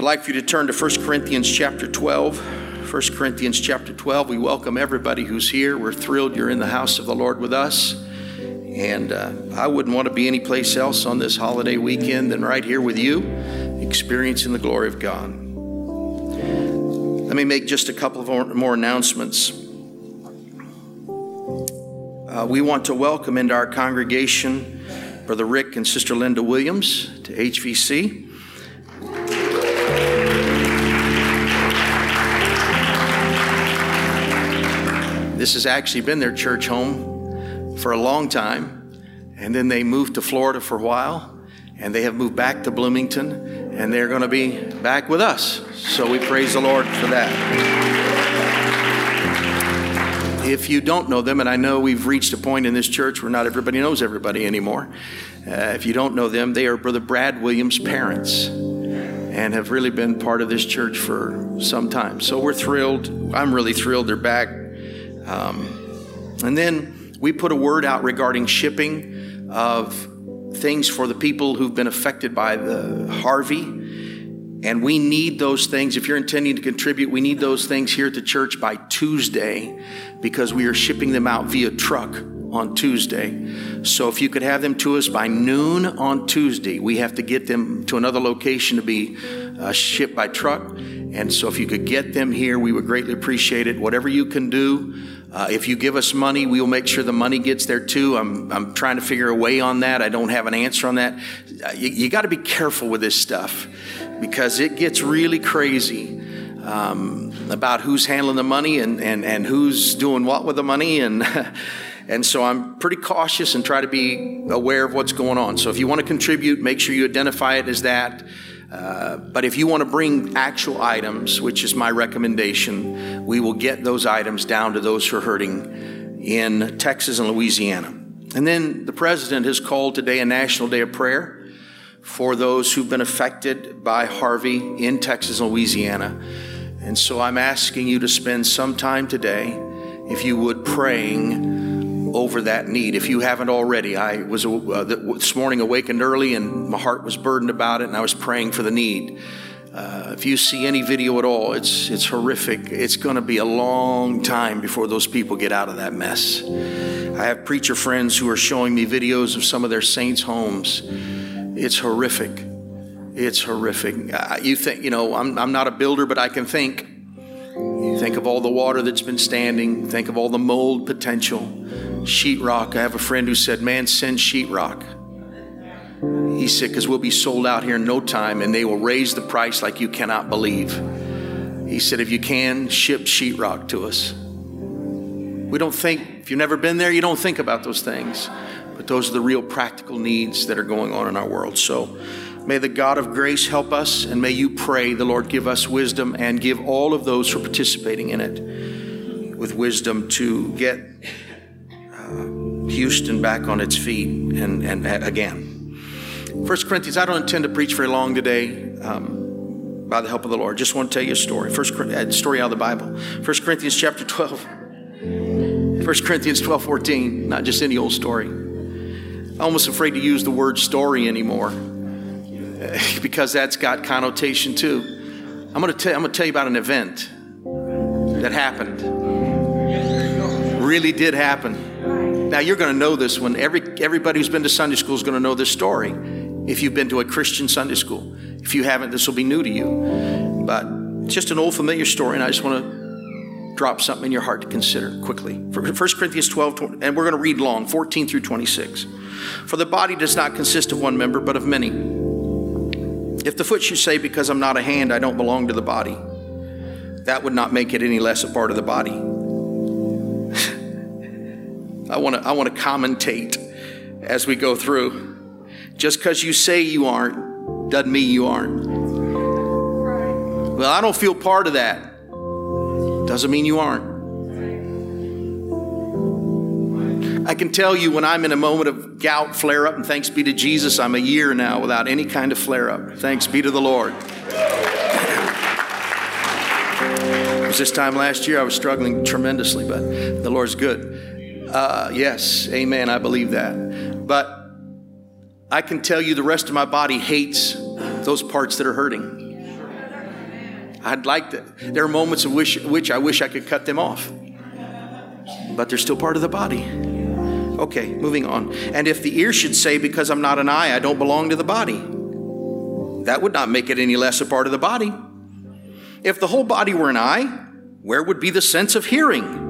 I'd like for you to turn to 1 Corinthians chapter 12. 1 Corinthians chapter 12. We welcome everybody who's here. We're thrilled you're in the house of the Lord with us. And uh, I wouldn't want to be anyplace else on this holiday weekend than right here with you, experiencing the glory of God. Let me make just a couple of more announcements. Uh, we want to welcome into our congregation Brother Rick and Sister Linda Williams to HVC. This has actually been their church home for a long time. And then they moved to Florida for a while, and they have moved back to Bloomington, and they're going to be back with us. So we praise the Lord for that. If you don't know them, and I know we've reached a point in this church where not everybody knows everybody anymore, uh, if you don't know them, they are Brother Brad Williams' parents and have really been part of this church for some time. So we're thrilled. I'm really thrilled they're back. Um, and then we put a word out regarding shipping of things for the people who've been affected by the Harvey. And we need those things. If you're intending to contribute, we need those things here at the church by Tuesday because we are shipping them out via truck on Tuesday. So if you could have them to us by noon on Tuesday, we have to get them to another location to be uh, shipped by truck. And so if you could get them here, we would greatly appreciate it. Whatever you can do, uh, if you give us money, we will make sure the money gets there too. I'm, I'm trying to figure a way on that. I don't have an answer on that. Uh, you, you got to be careful with this stuff because it gets really crazy um, about who's handling the money and, and, and who's doing what with the money. And, and so I'm pretty cautious and try to be aware of what's going on. So if you want to contribute, make sure you identify it as that. Uh, but if you want to bring actual items, which is my recommendation, we will get those items down to those who are hurting in Texas and Louisiana. And then the president has called today a national day of prayer for those who've been affected by Harvey in Texas and Louisiana. And so I'm asking you to spend some time today, if you would, praying over that need. If you haven't already, I was uh, this morning awakened early and my heart was burdened about it, and I was praying for the need. Uh, if you see any video at all, it's it's horrific. It's going to be a long time before those people get out of that mess. I have preacher friends who are showing me videos of some of their saints' homes. It's horrific. It's horrific. Uh, you think, you know, I'm, I'm not a builder, but I can think. Think of all the water that's been standing, think of all the mold potential sheetrock. I have a friend who said, Man, send sheetrock. He said, Because we'll be sold out here in no time and they will raise the price like you cannot believe. He said, If you can, ship sheetrock to us. We don't think, if you've never been there, you don't think about those things. But those are the real practical needs that are going on in our world. So may the God of grace help us and may you pray the Lord give us wisdom and give all of those who are participating in it with wisdom to get Houston back on its feet and, and again. First Corinthians, I don't intend to preach very long today um, by the help of the Lord. Just want to tell you a story. First a story out of the Bible. First Corinthians chapter 12. First Corinthians 12, 14, not just any old story. I'm almost afraid to use the word story anymore because that's got connotation too. I'm going to tell, I'm going to tell you about an event that happened. Really did happen. Now you're going to know this when Every everybody who's been to Sunday school is going to know this story. If you've been to a Christian Sunday school, if you haven't, this will be new to you. But it's just an old familiar story, and I just want to drop something in your heart to consider quickly. 1 Corinthians 12, and we're going to read long, 14 through 26. For the body does not consist of one member, but of many. If the foot should say, Because I'm not a hand, I don't belong to the body, that would not make it any less a part of the body. I want to I want to commentate as we go through. Just because you say you aren't doesn't mean you aren't. Well, I don't feel part of that. Doesn't mean you aren't. I can tell you when I'm in a moment of gout flare up, and thanks be to Jesus, I'm a year now without any kind of flare up. Thanks be to the Lord. It was this time last year I was struggling tremendously, but the Lord's good. Uh, yes, amen. I believe that. But I can tell you the rest of my body hates those parts that are hurting. I'd like to. There are moments of which, which I wish I could cut them off, but they're still part of the body. Okay, moving on. And if the ear should say, Because I'm not an eye, I don't belong to the body, that would not make it any less a part of the body. If the whole body were an eye, where would be the sense of hearing?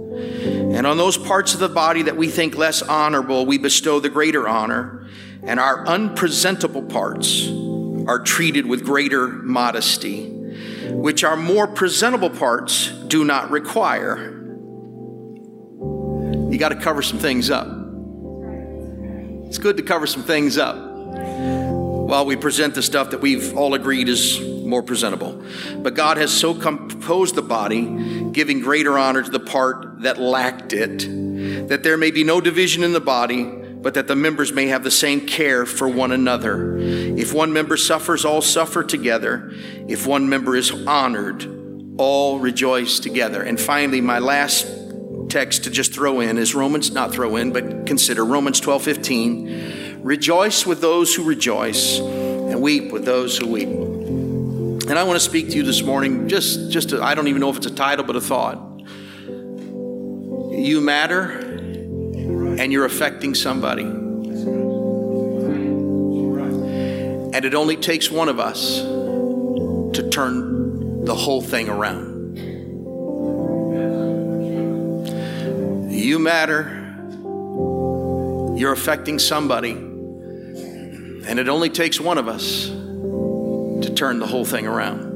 And on those parts of the body that we think less honorable, we bestow the greater honor. And our unpresentable parts are treated with greater modesty, which our more presentable parts do not require. You got to cover some things up. It's good to cover some things up while we present the stuff that we've all agreed is more presentable. But God has so composed the body, giving greater honor to the part that lacked it, that there may be no division in the body, but that the members may have the same care for one another. If one member suffers, all suffer together. If one member is honored, all rejoice together. And finally, my last text to just throw in is Romans, not throw in, but consider Romans 12 15. Rejoice with those who rejoice, and weep with those who weep. And I want to speak to you this morning, just, just I don't even know if it's a title, but a thought. You matter, and you're affecting somebody. And it only takes one of us to turn the whole thing around. You matter, you're affecting somebody. And it only takes one of us to turn the whole thing around.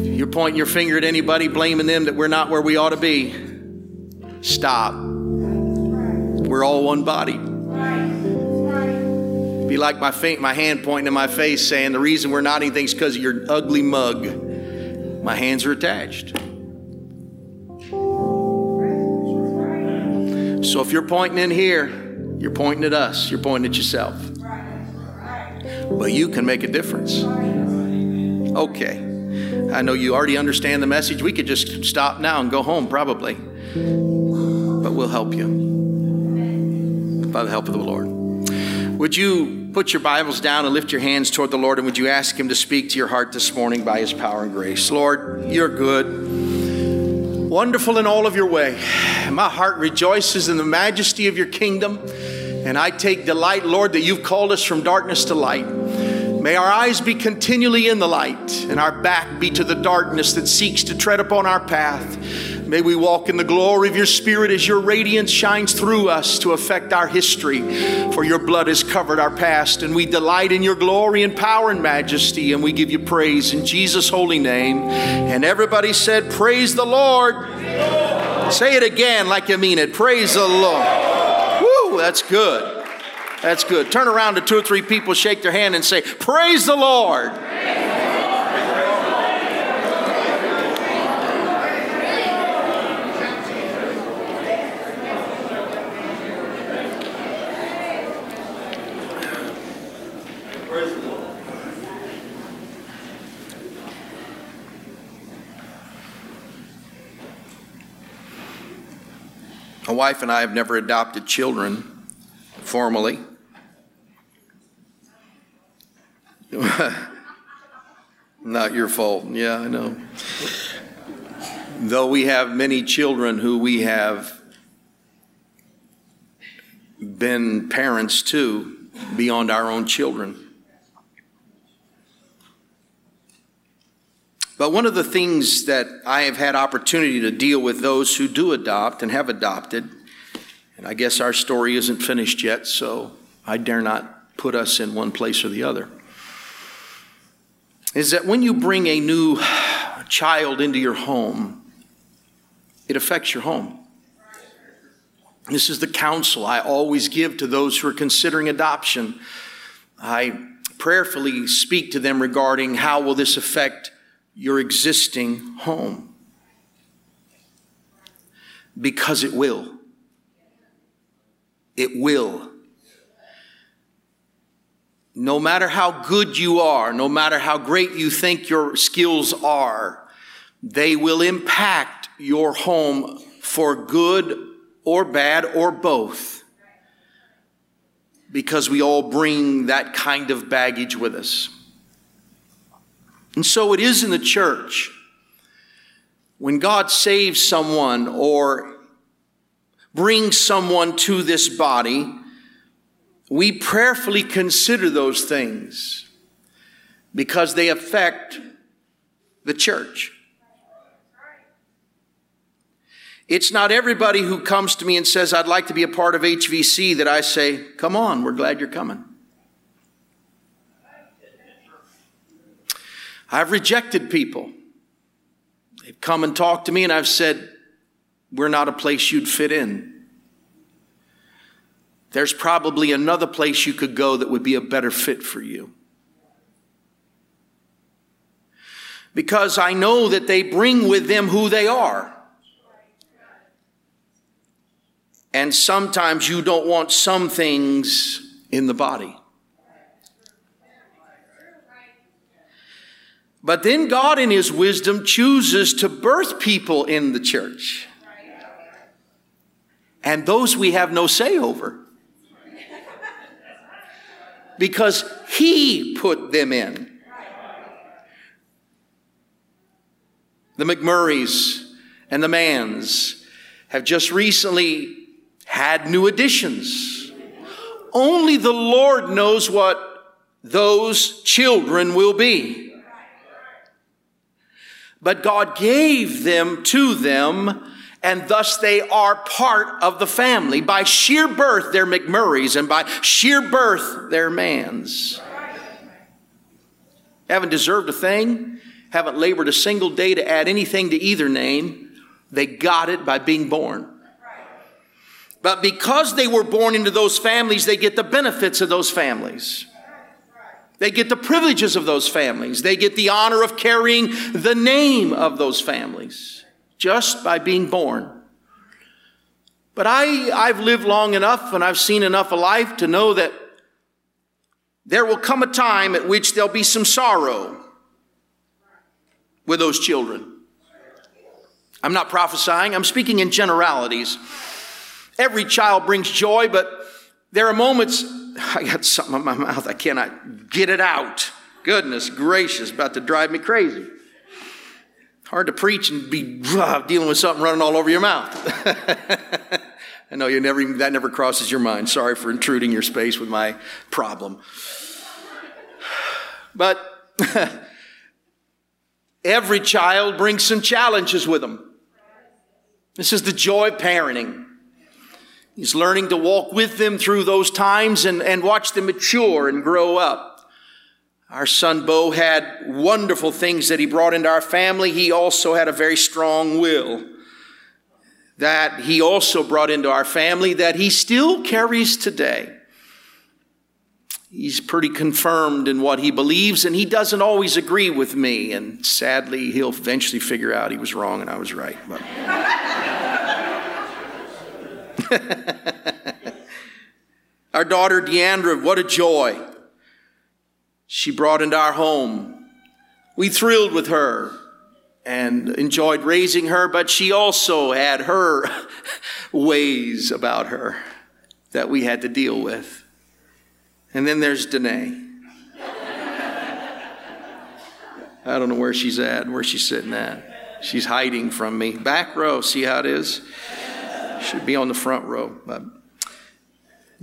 If you're pointing your finger at anybody, blaming them that we're not where we ought to be, stop. We're all one body. Be like my, fa- my hand pointing to my face saying, The reason we're not anything is because of your ugly mug. My hands are attached. So if you're pointing in here, you're pointing at us, you're pointing at yourself. But you can make a difference. Okay. I know you already understand the message. We could just stop now and go home, probably. But we'll help you by the help of the Lord. Would you put your Bibles down and lift your hands toward the Lord and would you ask Him to speak to your heart this morning by His power and grace? Lord, you're good, wonderful in all of your way. My heart rejoices in the majesty of your kingdom. And I take delight, Lord, that you've called us from darkness to light. May our eyes be continually in the light and our back be to the darkness that seeks to tread upon our path. May we walk in the glory of your Spirit as your radiance shines through us to affect our history. For your blood has covered our past, and we delight in your glory and power and majesty, and we give you praise in Jesus' holy name. And everybody said, Praise the Lord. Say it again like you mean it. Praise the Lord that's good. That's good. Turn around to two or three people, shake their hand, and say, Praise the Lord. My wife and I have never adopted children formally. Not your fault. Yeah, I know. Though we have many children who we have been parents to beyond our own children. But one of the things that I have had opportunity to deal with those who do adopt and have adopted, and I guess our story isn't finished yet, so I dare not put us in one place or the other, is that when you bring a new child into your home, it affects your home. This is the counsel I always give to those who are considering adoption. I prayerfully speak to them regarding how will this affect your existing home. Because it will. It will. No matter how good you are, no matter how great you think your skills are, they will impact your home for good or bad or both. Because we all bring that kind of baggage with us. And so it is in the church. When God saves someone or brings someone to this body, we prayerfully consider those things because they affect the church. It's not everybody who comes to me and says, I'd like to be a part of HVC, that I say, Come on, we're glad you're coming. I've rejected people. They've come and talked to me, and I've said, We're not a place you'd fit in. There's probably another place you could go that would be a better fit for you. Because I know that they bring with them who they are. And sometimes you don't want some things in the body. But then God, in His wisdom, chooses to birth people in the church. And those we have no say over. Because He put them in. The McMurrays and the Mans have just recently had new additions. Only the Lord knows what those children will be but God gave them to them, and thus they are part of the family. By sheer birth, they're McMurrays, and by sheer birth, they're Mans. Haven't deserved a thing, haven't labored a single day to add anything to either name. They got it by being born. But because they were born into those families, they get the benefits of those families. They get the privileges of those families. They get the honor of carrying the name of those families just by being born. But I, I've lived long enough and I've seen enough of life to know that there will come a time at which there'll be some sorrow with those children. I'm not prophesying, I'm speaking in generalities. Every child brings joy, but there are moments I got something in my mouth. I cannot get it out. Goodness gracious, about to drive me crazy. Hard to preach and be uh, dealing with something running all over your mouth. I know you never that never crosses your mind. Sorry for intruding your space with my problem. But every child brings some challenges with them. This is the joy of parenting. He's learning to walk with them through those times and, and watch them mature and grow up. Our son Bo had wonderful things that he brought into our family. He also had a very strong will that he also brought into our family that he still carries today. He's pretty confirmed in what he believes, and he doesn't always agree with me. And sadly, he'll eventually figure out he was wrong and I was right. But. our daughter Deandra, what a joy. She brought into our home. We thrilled with her and enjoyed raising her, but she also had her ways about her that we had to deal with. And then there's Danae. I don't know where she's at, where she's sitting at. She's hiding from me. Back row, see how it is? Should be on the front row. But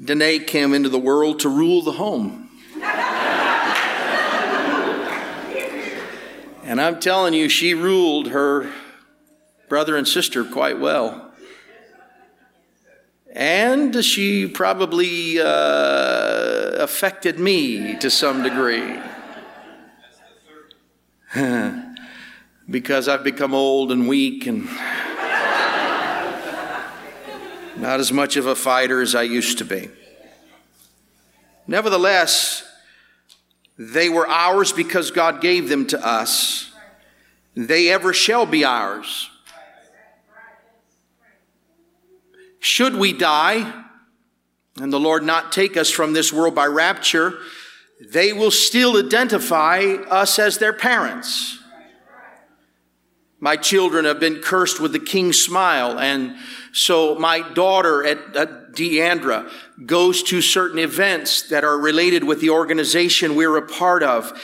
Danae came into the world to rule the home. and I'm telling you, she ruled her brother and sister quite well. And she probably uh, affected me to some degree. because I've become old and weak and not as much of a fighter as I used to be. Nevertheless, They were ours because God gave them to us. They ever shall be ours. Should we die and the Lord not take us from this world by rapture, they will still identify us as their parents. My children have been cursed with the king's smile, and so my daughter at, at Deandra goes to certain events that are related with the organization we're a part of.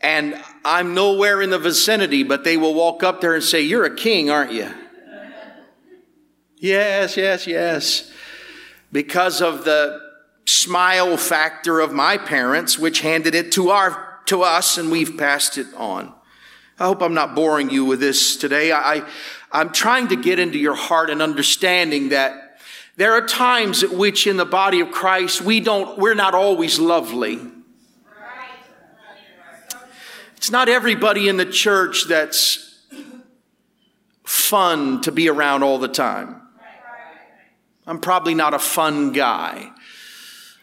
And I'm nowhere in the vicinity, but they will walk up there and say, You're a king, aren't you? yes, yes, yes. Because of the smile factor of my parents, which handed it to our to us, and we've passed it on. I hope I'm not boring you with this today. I, I'm trying to get into your heart and understanding that there are times at which in the body of Christ we don't, we're not always lovely. It's not everybody in the church that's fun to be around all the time. I'm probably not a fun guy,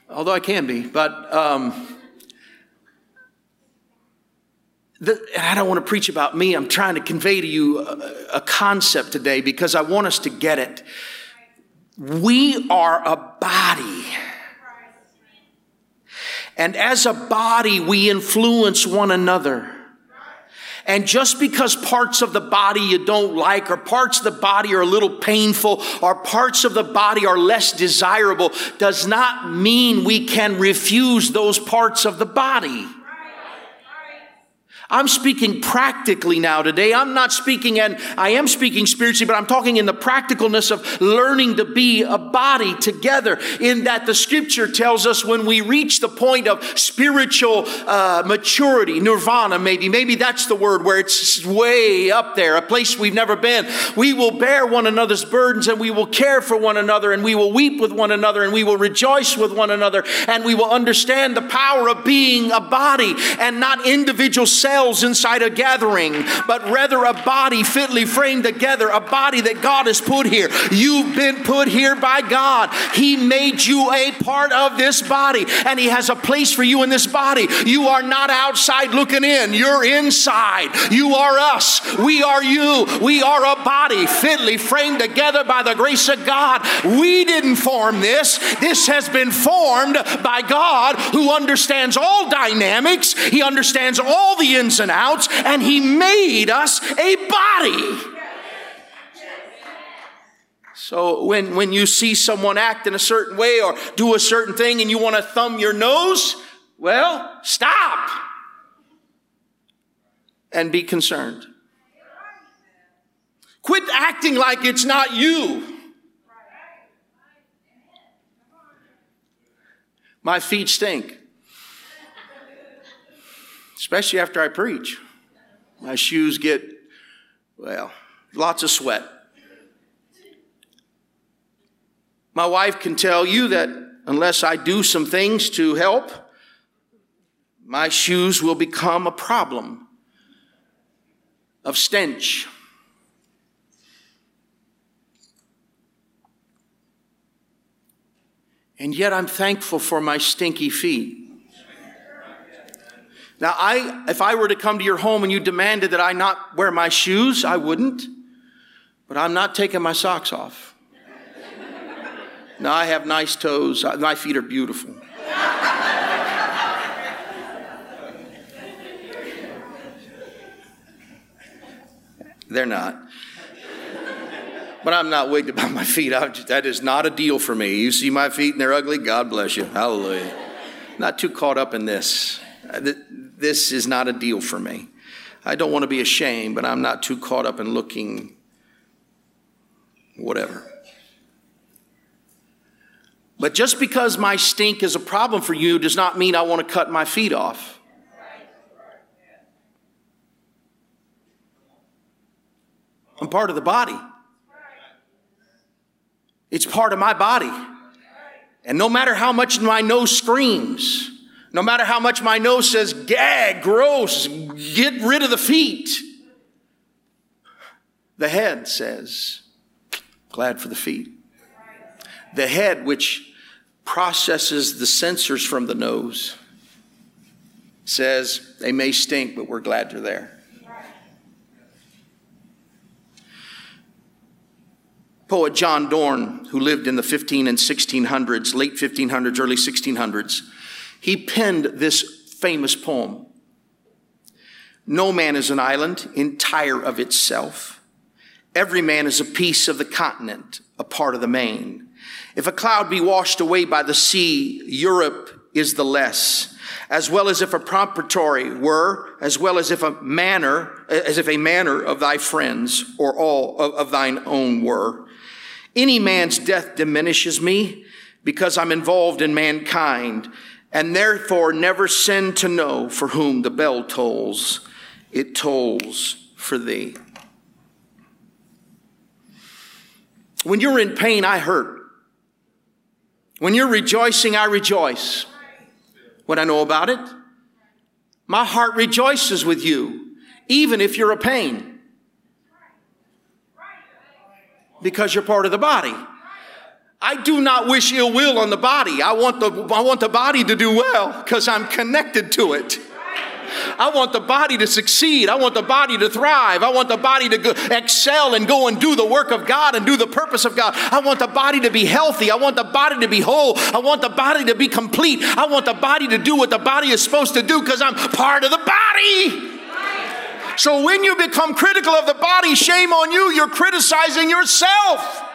although I can be, but um, the, I don't want to preach about me. I'm trying to convey to you a, a concept today because I want us to get it. We are a body. And as a body, we influence one another. And just because parts of the body you don't like, or parts of the body are a little painful, or parts of the body are less desirable, does not mean we can refuse those parts of the body. I'm speaking practically now today. I'm not speaking, and I am speaking spiritually, but I'm talking in the practicalness of learning to be a body together. In that the scripture tells us when we reach the point of spiritual uh, maturity, nirvana, maybe, maybe that's the word where it's way up there, a place we've never been. We will bear one another's burdens and we will care for one another and we will weep with one another and we will rejoice with one another and we will understand the power of being a body and not individual cells cells inside a gathering, but rather a body fitly framed together, a body that God has put here. You've been put here by God. He made you a part of this body, and He has a place for you in this body. You are not outside looking in, you're inside. You are us. We are you. We are a body fitly framed together by the grace of God. We didn't form this, this has been formed by God who understands all dynamics, He understands all the ins ins and outs, and He made us a body. So when, when you see someone act in a certain way or do a certain thing and you want to thumb your nose, well, stop and be concerned. Quit acting like it's not you. My feet stink especially after I preach. My shoes get, well, lots of sweat. My wife can tell you that unless I do some things to help, my shoes will become a problem of stench. And yet I'm thankful for my stinky feet. Now, I, if I were to come to your home and you demanded that I not wear my shoes, I wouldn't. But I'm not taking my socks off. now, I have nice toes. My feet are beautiful. They're not. But I'm not wigged about my feet. Just, that is not a deal for me. You see my feet and they're ugly? God bless you. Hallelujah. Not too caught up in this. Uh, this is not a deal for me. I don't want to be ashamed, but I'm not too caught up in looking whatever. But just because my stink is a problem for you does not mean I want to cut my feet off. I'm part of the body. It's part of my body. And no matter how much my nose screams, no matter how much my nose says, gag, gross, get rid of the feet. The head says, glad for the feet. The head, which processes the sensors from the nose, says they may stink, but we're glad they're there. Poet John Donne, who lived in the 15 and 1600s, late 1500s, early 1600s, he penned this famous poem. No man is an island, entire of itself. Every man is a piece of the continent, a part of the main. If a cloud be washed away by the sea, Europe is the less, as well as if a proprietary were, as well as if a manner, as if a manner of thy friends or all of, of thine own were. Any man's death diminishes me because I'm involved in mankind and therefore never sin to know for whom the bell tolls. It tolls for thee. When you're in pain, I hurt. When you're rejoicing, I rejoice. When I know about it, my heart rejoices with you, even if you're a pain, because you're part of the body. I do not wish ill will on the body. I want the, I want the body to do well because I'm connected to it. I want the body to succeed. I want the body to thrive. I want the body to go, excel and go and do the work of God and do the purpose of God. I want the body to be healthy. I want the body to be whole. I want the body to be complete. I want the body to do what the body is supposed to do because I'm part of the body. So when you become critical of the body, shame on you. You're criticizing yourself.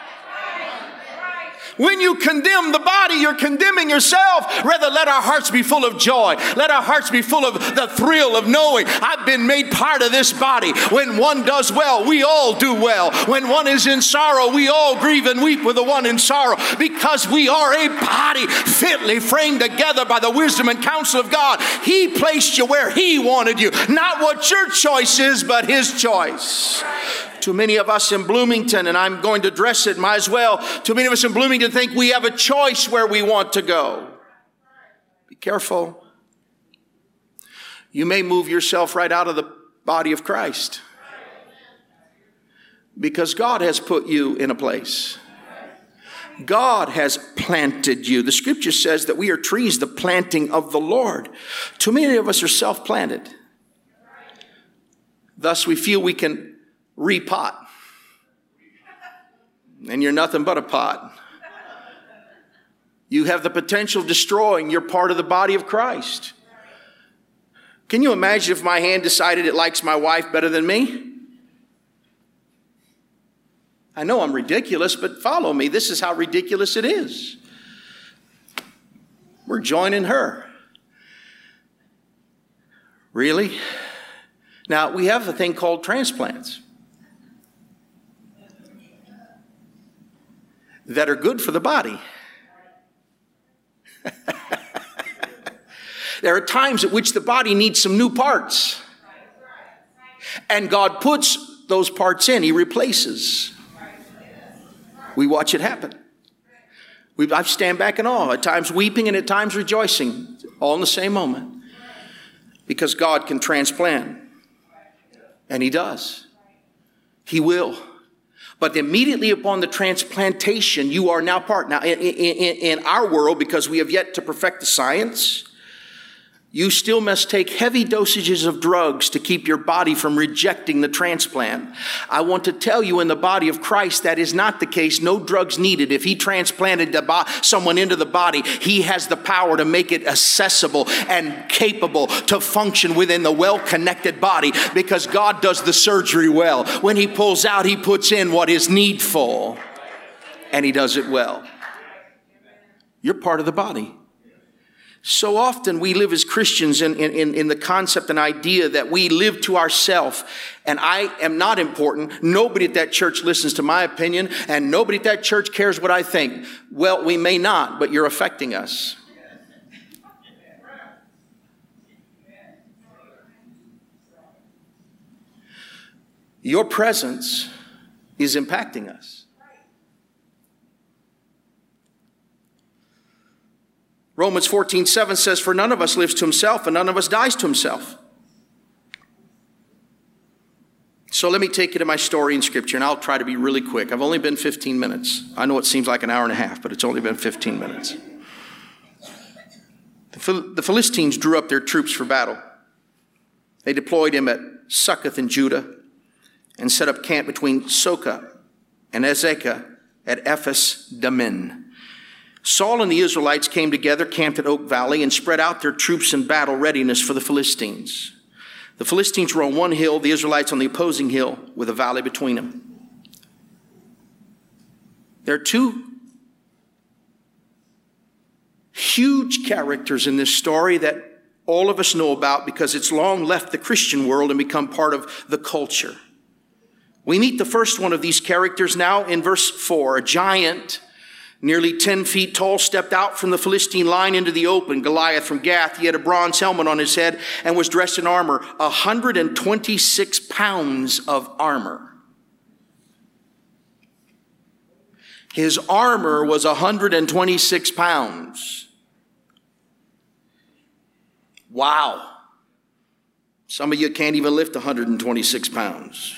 When you condemn the body, you're condemning yourself. Rather, let our hearts be full of joy. Let our hearts be full of the thrill of knowing I've been made part of this body. When one does well, we all do well. When one is in sorrow, we all grieve and weep with the one in sorrow because we are a body fitly framed together by the wisdom and counsel of God. He placed you where He wanted you, not what your choice is, but His choice. Too many of us in Bloomington, and I'm going to address it, might as well. Too many of us in Bloomington think we have a choice where we want to go. Be careful. You may move yourself right out of the body of Christ because God has put you in a place. God has planted you. The scripture says that we are trees, the planting of the Lord. Too many of us are self planted. Thus, we feel we can repot. And you're nothing but a pot. You have the potential of destroying your part of the body of Christ. Can you imagine if my hand decided it likes my wife better than me? I know I'm ridiculous, but follow me. This is how ridiculous it is. We're joining her. Really? Now, we have a thing called transplants. That are good for the body. there are times at which the body needs some new parts. And God puts those parts in, He replaces. We watch it happen. We, I stand back in awe, at times weeping and at times rejoicing, all in the same moment. Because God can transplant. And He does. He will. But immediately upon the transplantation, you are now part. Now, in, in, in, our world, because we have yet to perfect the science, you still must take heavy dosages of drugs to keep your body from rejecting the transplant. I want to tell you in the body of Christ that is not the case. No drugs needed. If He transplanted someone into the body, He has the power to make it accessible and capable to function within the well connected body because God does the surgery well. When He pulls out, He puts in what is needful and He does it well. You're part of the body. So often we live as Christians in, in, in the concept and idea that we live to ourselves and I am not important. Nobody at that church listens to my opinion and nobody at that church cares what I think. Well, we may not, but you're affecting us. Your presence is impacting us. Romans 14, 7 says, For none of us lives to himself, and none of us dies to himself. So let me take you to my story in Scripture, and I'll try to be really quick. I've only been 15 minutes. I know it seems like an hour and a half, but it's only been 15 minutes. The Philistines drew up their troops for battle. They deployed him at Socoh in Judah and set up camp between Socoh and Azekah at Ephes Dammim. Saul and the Israelites came together, camped at Oak Valley, and spread out their troops in battle readiness for the Philistines. The Philistines were on one hill, the Israelites on the opposing hill, with a valley between them. There are two huge characters in this story that all of us know about because it's long left the Christian world and become part of the culture. We meet the first one of these characters now in verse 4. A giant, nearly 10 feet tall, stepped out from the Philistine line into the open. Goliath from Gath. He had a bronze helmet on his head and was dressed in armor. 126 pounds of armor. His armor was 126 pounds. Wow. Some of you can't even lift 126 pounds.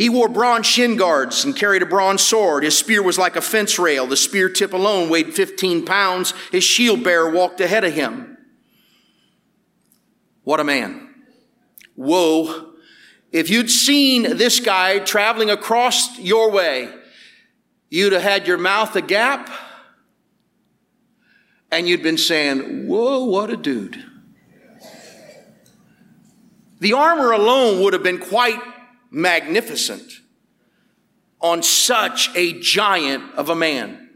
He wore bronze shin guards and carried a bronze sword. His spear was like a fence rail. The spear tip alone weighed 15 pounds. His shield bearer walked ahead of him. What a man. Whoa. If you'd seen this guy traveling across your way, you'd have had your mouth agape and you'd been saying, Whoa, what a dude. The armor alone would have been quite magnificent on such a giant of a man.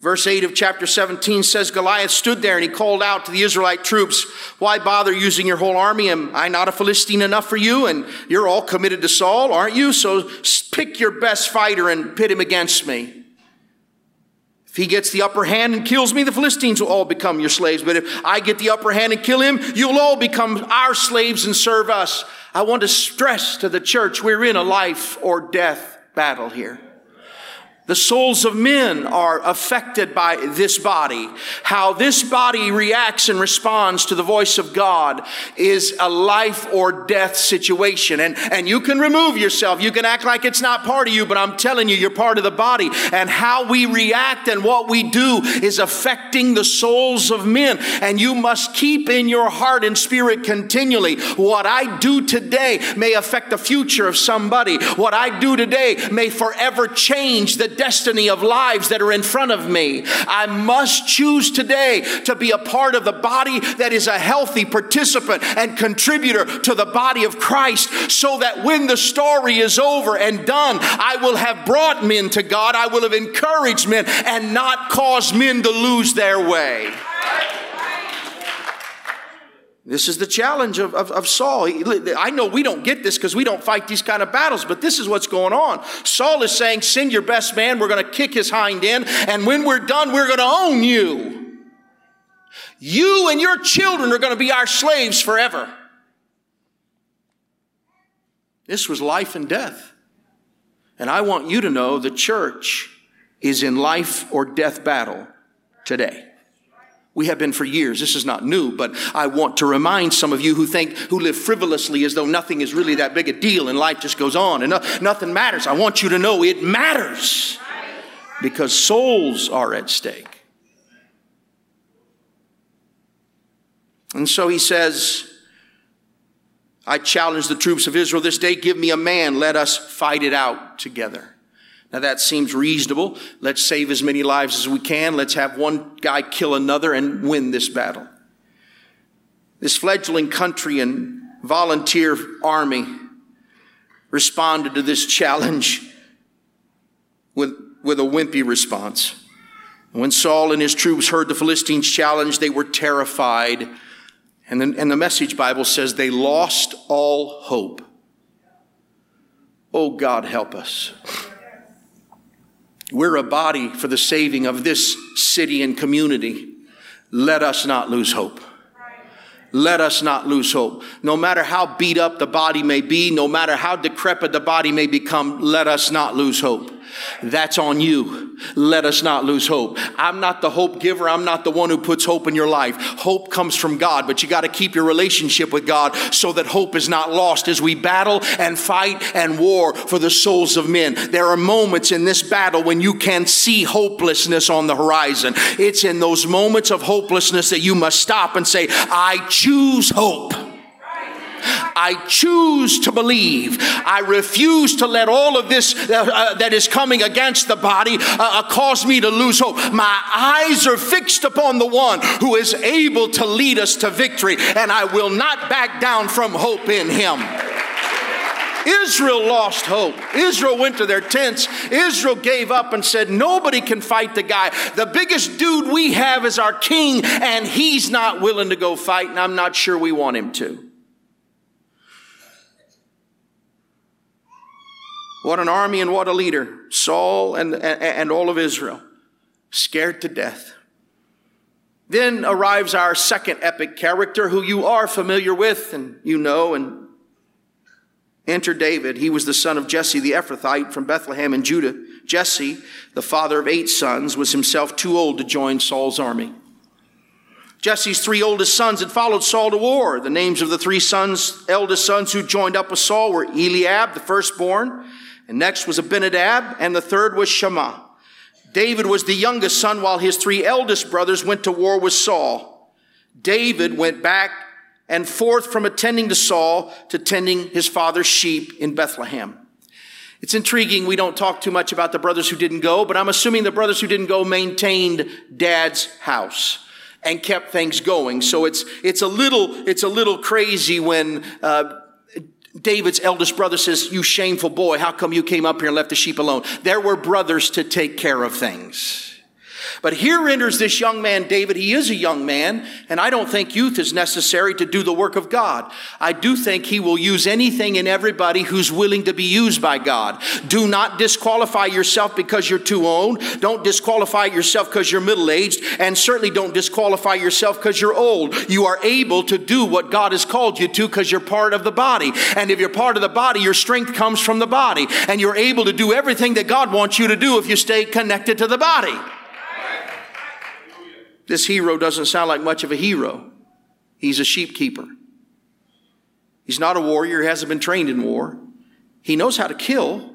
Verse 8 of chapter 17 says Goliath stood there and he called out to the Israelite troops, Why bother using your whole army? Am I not a Philistine enough for you? And you're all committed to Saul, aren't you? So pick your best fighter and pit him against me. If he gets the upper hand and kills me, the Philistines will all become your slaves. But if I get the upper hand and kill him, you'll all become our slaves and serve us. I want to stress to the church we're in a life or death battle here. The souls of men are affected by this body. How this body reacts and responds to the voice of God is a life or death situation. And, and you can remove yourself. You can act like it's not part of you, but I'm telling you, you're part of the body. And how we react and what we do is affecting the souls of men. And you must keep in your heart and spirit continually. What I do today may affect the future of somebody. What I do today may forever change the destiny of lives that are in front of me. I must choose today to be a part of the body that is a healthy participant and contributor to the body of Christ so that when the story is over and done, I will have brought men to God. I will have encouraged men and not caused men to lose their way. This is the challenge of, of, of Saul. He, I know we don't get this because we don't fight these kind of battles, but this is what's going on. Saul is saying, Send your best man. We're going to kick his hind end. And when we're done, we're going to own you. You and your children are going to be our slaves forever. This was life and death. And I want you to know the church is in life or death battle today. We have been for years. This is not new, but I want to remind some of you who think, who live frivolously as though nothing is really that big a deal and life just goes on and no, nothing matters. I want you to know it matters because souls are at stake. And so he says, I challenge the troops of Israel this day, give me a man, let us fight it out together. Now that seems reasonable. Let's save as many lives as we can. Let's have one guy kill another and win this battle. This fledgling country and volunteer army responded to this challenge with, with a wimpy response. When Saul and his troops heard the Philistines' challenge, they were terrified. And, then, and the message Bible says they lost all hope. Oh, God, help us. We're a body for the saving of this city and community. Let us not lose hope. Let us not lose hope. No matter how beat up the body may be, no matter how decrepit the body may become, let us not lose hope. That's on you. Let us not lose hope. I'm not the hope giver. I'm not the one who puts hope in your life. Hope comes from God, but you got to keep your relationship with God so that hope is not lost as we battle and fight and war for the souls of men. There are moments in this battle when you can see hopelessness on the horizon. It's in those moments of hopelessness that you must stop and say, I choose hope. I choose to believe. I refuse to let all of this uh, uh, that is coming against the body uh, uh, cause me to lose hope. My eyes are fixed upon the one who is able to lead us to victory, and I will not back down from hope in him. Israel lost hope. Israel went to their tents. Israel gave up and said, Nobody can fight the guy. The biggest dude we have is our king, and he's not willing to go fight, and I'm not sure we want him to. What an army and what a leader. Saul and, and, and all of Israel, scared to death. Then arrives our second epic character who you are familiar with and you know and enter David. He was the son of Jesse the Ephrathite from Bethlehem in Judah. Jesse, the father of eight sons, was himself too old to join Saul's army. Jesse's three oldest sons had followed Saul to war. The names of the three sons, eldest sons who joined up with Saul were Eliab, the firstborn, and next was Abinadab, and the third was Shammah. David was the youngest son while his three eldest brothers went to war with Saul. David went back and forth from attending to Saul to tending his father's sheep in Bethlehem. It's intriguing. We don't talk too much about the brothers who didn't go, but I'm assuming the brothers who didn't go maintained dad's house and kept things going. So it's, it's a little, it's a little crazy when, uh, David's eldest brother says, You shameful boy, how come you came up here and left the sheep alone? There were brothers to take care of things. But here enters this young man, David. He is a young man, and I don't think youth is necessary to do the work of God. I do think he will use anything and everybody who's willing to be used by God. Do not disqualify yourself because you're too old. Don't disqualify yourself because you're middle aged, and certainly don't disqualify yourself because you're old. You are able to do what God has called you to because you're part of the body. And if you're part of the body, your strength comes from the body, and you're able to do everything that God wants you to do if you stay connected to the body. This hero doesn't sound like much of a hero. He's a sheep keeper. He's not a warrior, he hasn't been trained in war. He knows how to kill,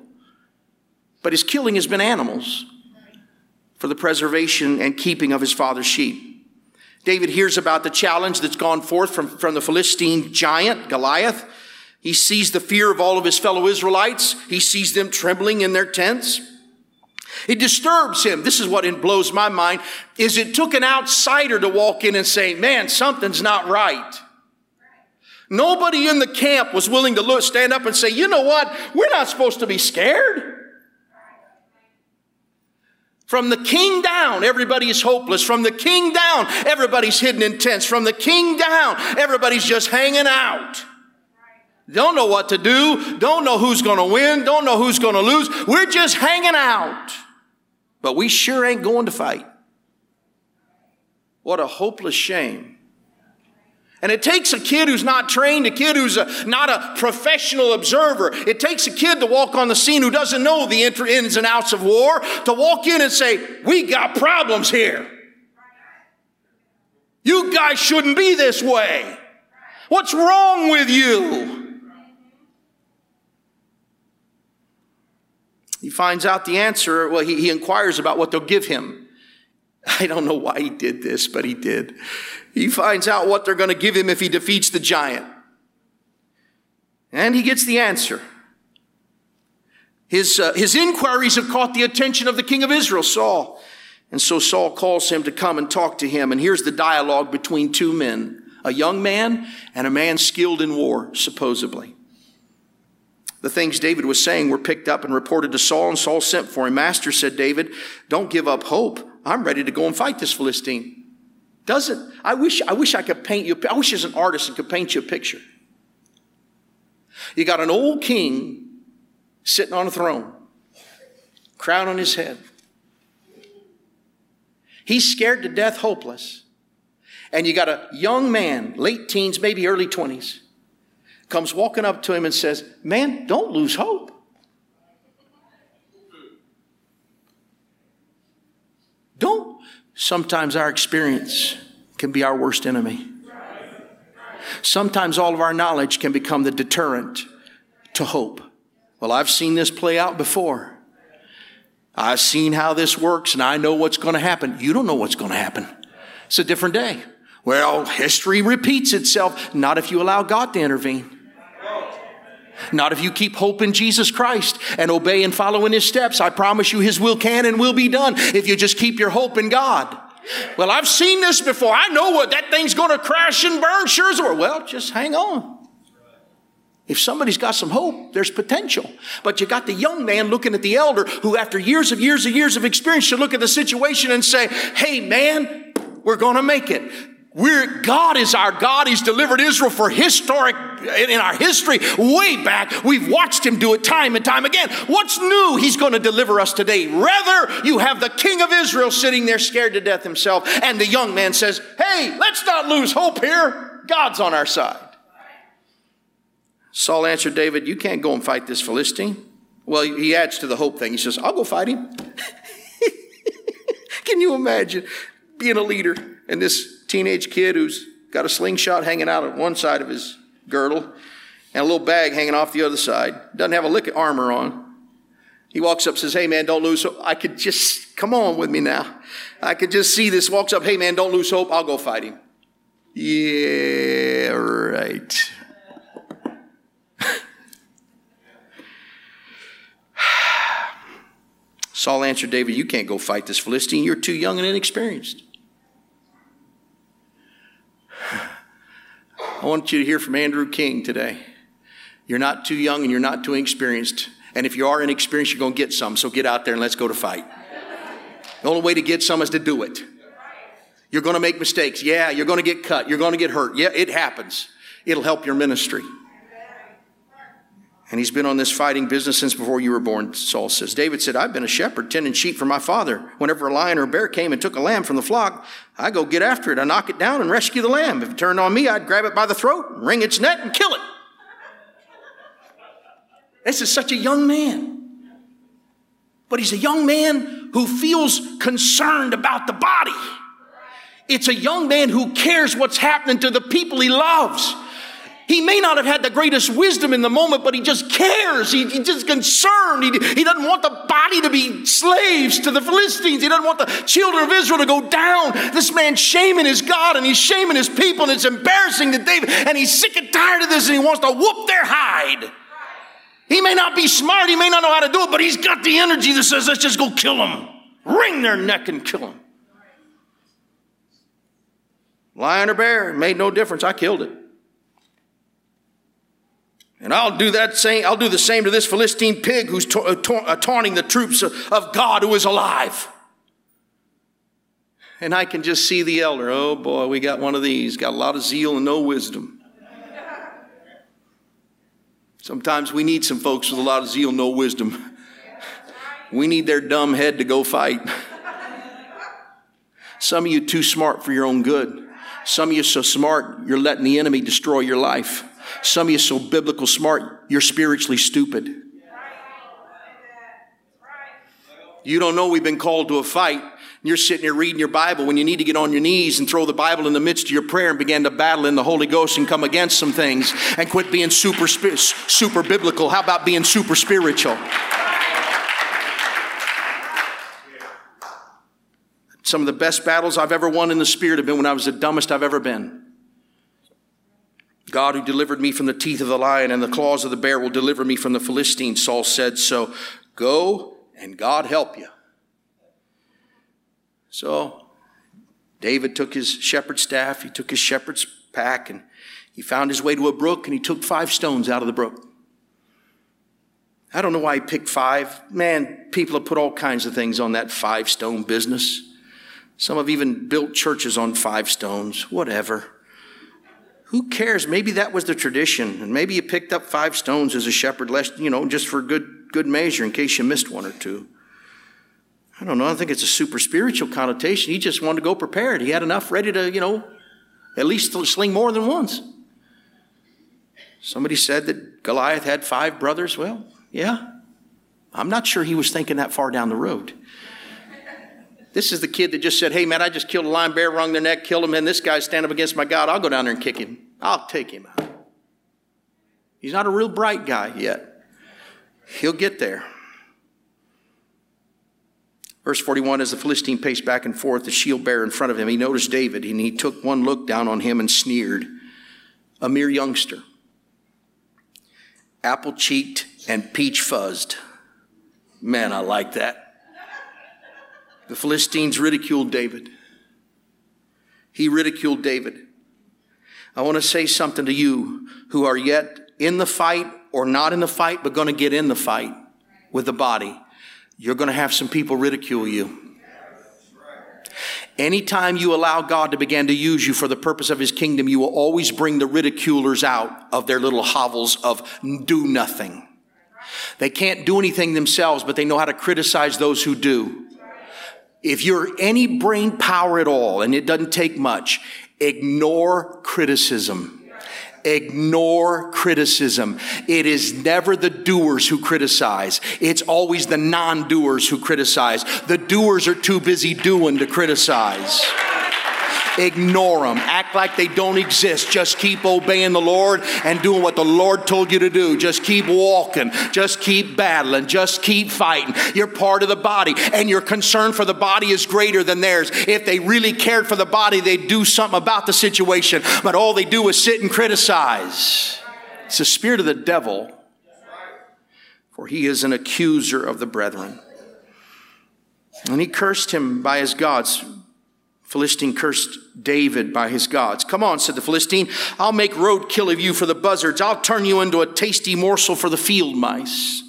but his killing has been animals for the preservation and keeping of his father's sheep. David hears about the challenge that's gone forth from, from the Philistine giant, Goliath. He sees the fear of all of his fellow Israelites. He sees them trembling in their tents. It disturbs him. This is what blows my mind is it took an outsider to walk in and say, man, something's not right. Nobody in the camp was willing to look, stand up and say, you know what? We're not supposed to be scared. From the king down, everybody is hopeless. From the king down, everybody's hidden in tents. From the king down, everybody's just hanging out. Don't know what to do. Don't know who's going to win. Don't know who's going to lose. We're just hanging out but we sure ain't going to fight. What a hopeless shame. And it takes a kid who's not trained, a kid who's a, not a professional observer. It takes a kid to walk on the scene who doesn't know the ins and outs of war to walk in and say, We got problems here. You guys shouldn't be this way. What's wrong with you? He finds out the answer. Well, he, he inquires about what they'll give him. I don't know why he did this, but he did. He finds out what they're going to give him if he defeats the giant. And he gets the answer. His, uh, his inquiries have caught the attention of the king of Israel, Saul. And so Saul calls him to come and talk to him. And here's the dialogue between two men a young man and a man skilled in war, supposedly. The things David was saying were picked up and reported to Saul, and Saul sent for him. Master, said David, don't give up hope. I'm ready to go and fight this Philistine. Doesn't, I wish, I wish I could paint you, I wish as an artist I could paint you a picture. You got an old king sitting on a throne, crown on his head. He's scared to death, hopeless. And you got a young man, late teens, maybe early 20s, comes walking up to him and says, Man, don't lose hope. Don't. Sometimes our experience can be our worst enemy. Sometimes all of our knowledge can become the deterrent to hope. Well, I've seen this play out before. I've seen how this works and I know what's going to happen. You don't know what's going to happen. It's a different day. Well, history repeats itself, not if you allow God to intervene. Not if you keep hope in Jesus Christ and obey and follow in His steps. I promise you His will can and will be done if you just keep your hope in God. Well, I've seen this before. I know what that thing's going to crash and burn. Sure as well. Well, just hang on. If somebody's got some hope, there's potential. But you got the young man looking at the elder who, after years of years of years of experience, should look at the situation and say, Hey, man, we're going to make it. We're, God is our God. He's delivered Israel for historic, in our history, way back. We've watched Him do it time and time again. What's new? He's going to deliver us today. Rather, you have the King of Israel sitting there scared to death himself, and the young man says, Hey, let's not lose hope here. God's on our side. Saul answered David, You can't go and fight this Philistine. Well, he adds to the hope thing. He says, I'll go fight him. Can you imagine being a leader and this teenage kid who's got a slingshot hanging out at one side of his girdle and a little bag hanging off the other side, doesn't have a lick of armor on. He walks up, says, Hey man, don't lose hope. I could just, come on with me now. I could just see this. Walks up, Hey man, don't lose hope. I'll go fight him. Yeah, right. Saul answered David, You can't go fight this Philistine. You're too young and inexperienced. I want you to hear from Andrew King today. You're not too young and you're not too inexperienced. And if you are inexperienced, you're going to get some. So get out there and let's go to fight. The only way to get some is to do it. You're going to make mistakes. Yeah, you're going to get cut. You're going to get hurt. Yeah, it happens. It'll help your ministry. And he's been on this fighting business since before you were born, Saul says. David said, I've been a shepherd tending sheep for my father. Whenever a lion or a bear came and took a lamb from the flock, I go get after it. I knock it down and rescue the lamb. If it turned on me, I'd grab it by the throat, wring its neck, and kill it. This is such a young man. But he's a young man who feels concerned about the body. It's a young man who cares what's happening to the people he loves. He may not have had the greatest wisdom in the moment, but he just cares. He, he's just concerned. He, he doesn't want the body to be slaves to the Philistines. He doesn't want the children of Israel to go down. This man's shaming his God and he's shaming his people, and it's embarrassing to David. And he's sick and tired of this and he wants to whoop their hide. He may not be smart, he may not know how to do it, but he's got the energy that says, let's just go kill them, wring their neck and kill them. Lion or bear, made no difference. I killed it. And I'll do that same, I'll do the same to this Philistine pig who's ta- uh, ta- uh, taunting the troops of, of God who is alive. And I can just see the elder. Oh boy, we got one of these. Got a lot of zeal and no wisdom. Sometimes we need some folks with a lot of zeal, no wisdom. We need their dumb head to go fight. Some of you too smart for your own good. Some of you so smart, you're letting the enemy destroy your life. Some of you so biblical smart, you're spiritually stupid. You don't know we've been called to a fight. You're sitting here reading your Bible when you need to get on your knees and throw the Bible in the midst of your prayer and begin to battle in the Holy Ghost and come against some things and quit being super, super biblical. How about being super spiritual? Some of the best battles I've ever won in the Spirit have been when I was the dumbest I've ever been. God who delivered me from the teeth of the lion and the claws of the bear will deliver me from the Philistines, Saul said. So go and God help you. So David took his shepherd's staff, he took his shepherd's pack, and he found his way to a brook and he took five stones out of the brook. I don't know why he picked five. Man, people have put all kinds of things on that five stone business. Some have even built churches on five stones, whatever. Who cares? Maybe that was the tradition, and maybe you picked up five stones as a shepherd, lest, you know, just for good, good measure in case you missed one or two. I don't know. I think it's a super spiritual connotation. He just wanted to go prepared. He had enough ready to, you know, at least sling more than once. Somebody said that Goliath had five brothers. Well, yeah. I'm not sure he was thinking that far down the road. This is the kid that just said, Hey, man, I just killed a lion bear, wrung their neck, killed him, and this guy's standing up against my God. I'll go down there and kick him. I'll take him out. He's not a real bright guy yet. He'll get there. Verse 41 As the Philistine paced back and forth, the shield bearer in front of him, he noticed David, and he took one look down on him and sneered. A mere youngster, apple cheeked and peach fuzzed. Man, I like that. The Philistines ridiculed David. He ridiculed David. I want to say something to you who are yet in the fight or not in the fight, but going to get in the fight with the body. You're going to have some people ridicule you. Anytime you allow God to begin to use you for the purpose of his kingdom, you will always bring the ridiculers out of their little hovels of do nothing. They can't do anything themselves, but they know how to criticize those who do. If you're any brain power at all, and it doesn't take much, ignore criticism. Ignore criticism. It is never the doers who criticize. It's always the non-doers who criticize. The doers are too busy doing to criticize. Ignore them. Act like they don't exist. Just keep obeying the Lord and doing what the Lord told you to do. Just keep walking. Just keep battling. Just keep fighting. You're part of the body, and your concern for the body is greater than theirs. If they really cared for the body, they'd do something about the situation, but all they do is sit and criticize. It's the spirit of the devil, for he is an accuser of the brethren. And he cursed him by his gods. Philistine cursed David by his gods. Come on, said the Philistine. I'll make roadkill of you for the buzzards. I'll turn you into a tasty morsel for the field mice.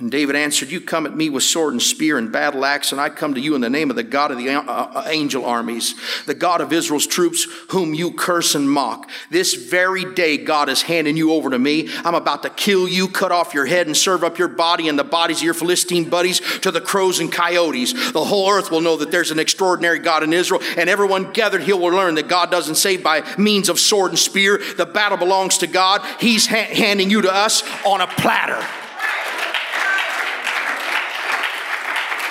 And David answered, You come at me with sword and spear and battle axe, and I come to you in the name of the God of the uh, uh, angel armies, the God of Israel's troops, whom you curse and mock. This very day, God is handing you over to me. I'm about to kill you, cut off your head, and serve up your body and the bodies of your Philistine buddies to the crows and coyotes. The whole earth will know that there's an extraordinary God in Israel, and everyone gathered here will learn that God doesn't save by means of sword and spear. The battle belongs to God. He's ha- handing you to us on a platter.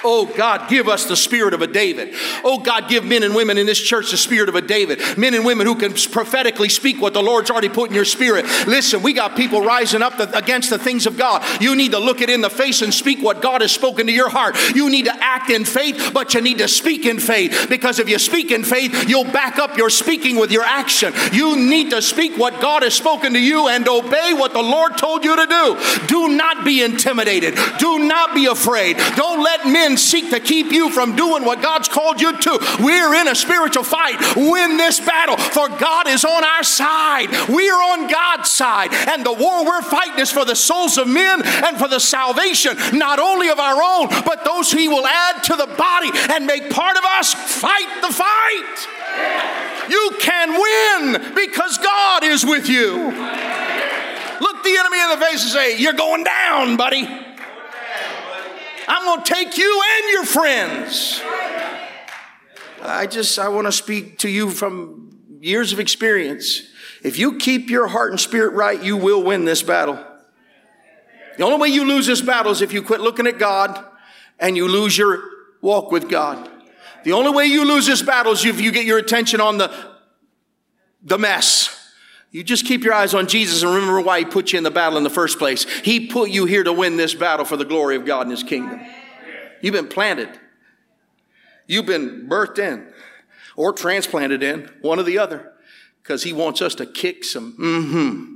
Oh God, give us the spirit of a David. Oh God, give men and women in this church the spirit of a David. Men and women who can prophetically speak what the Lord's already put in your spirit. Listen, we got people rising up the, against the things of God. You need to look it in the face and speak what God has spoken to your heart. You need to act in faith, but you need to speak in faith because if you speak in faith, you'll back up your speaking with your action. You need to speak what God has spoken to you and obey what the Lord told you to do. Do not be intimidated. Do not be afraid. Don't let men seek to keep you from doing what God's called you to. We're in a spiritual fight. Win this battle, for God is on our side. We are on God's side. And the war we're fighting is for the souls of men and for the salvation, not only of our own, but those He will add to the body and make part of us. Fight the fight. You can win because God is with you. Look the enemy in the face and say, You're going down, buddy. I'm going to take you and your friends. I just, I want to speak to you from years of experience. If you keep your heart and spirit right, you will win this battle. The only way you lose this battle is if you quit looking at God and you lose your walk with God. The only way you lose this battle is if you get your attention on the, the mess. You just keep your eyes on Jesus and remember why He put you in the battle in the first place. He put you here to win this battle for the glory of God and His kingdom. You've been planted, you've been birthed in, or transplanted in, one or the other, because He wants us to kick some mm hmm.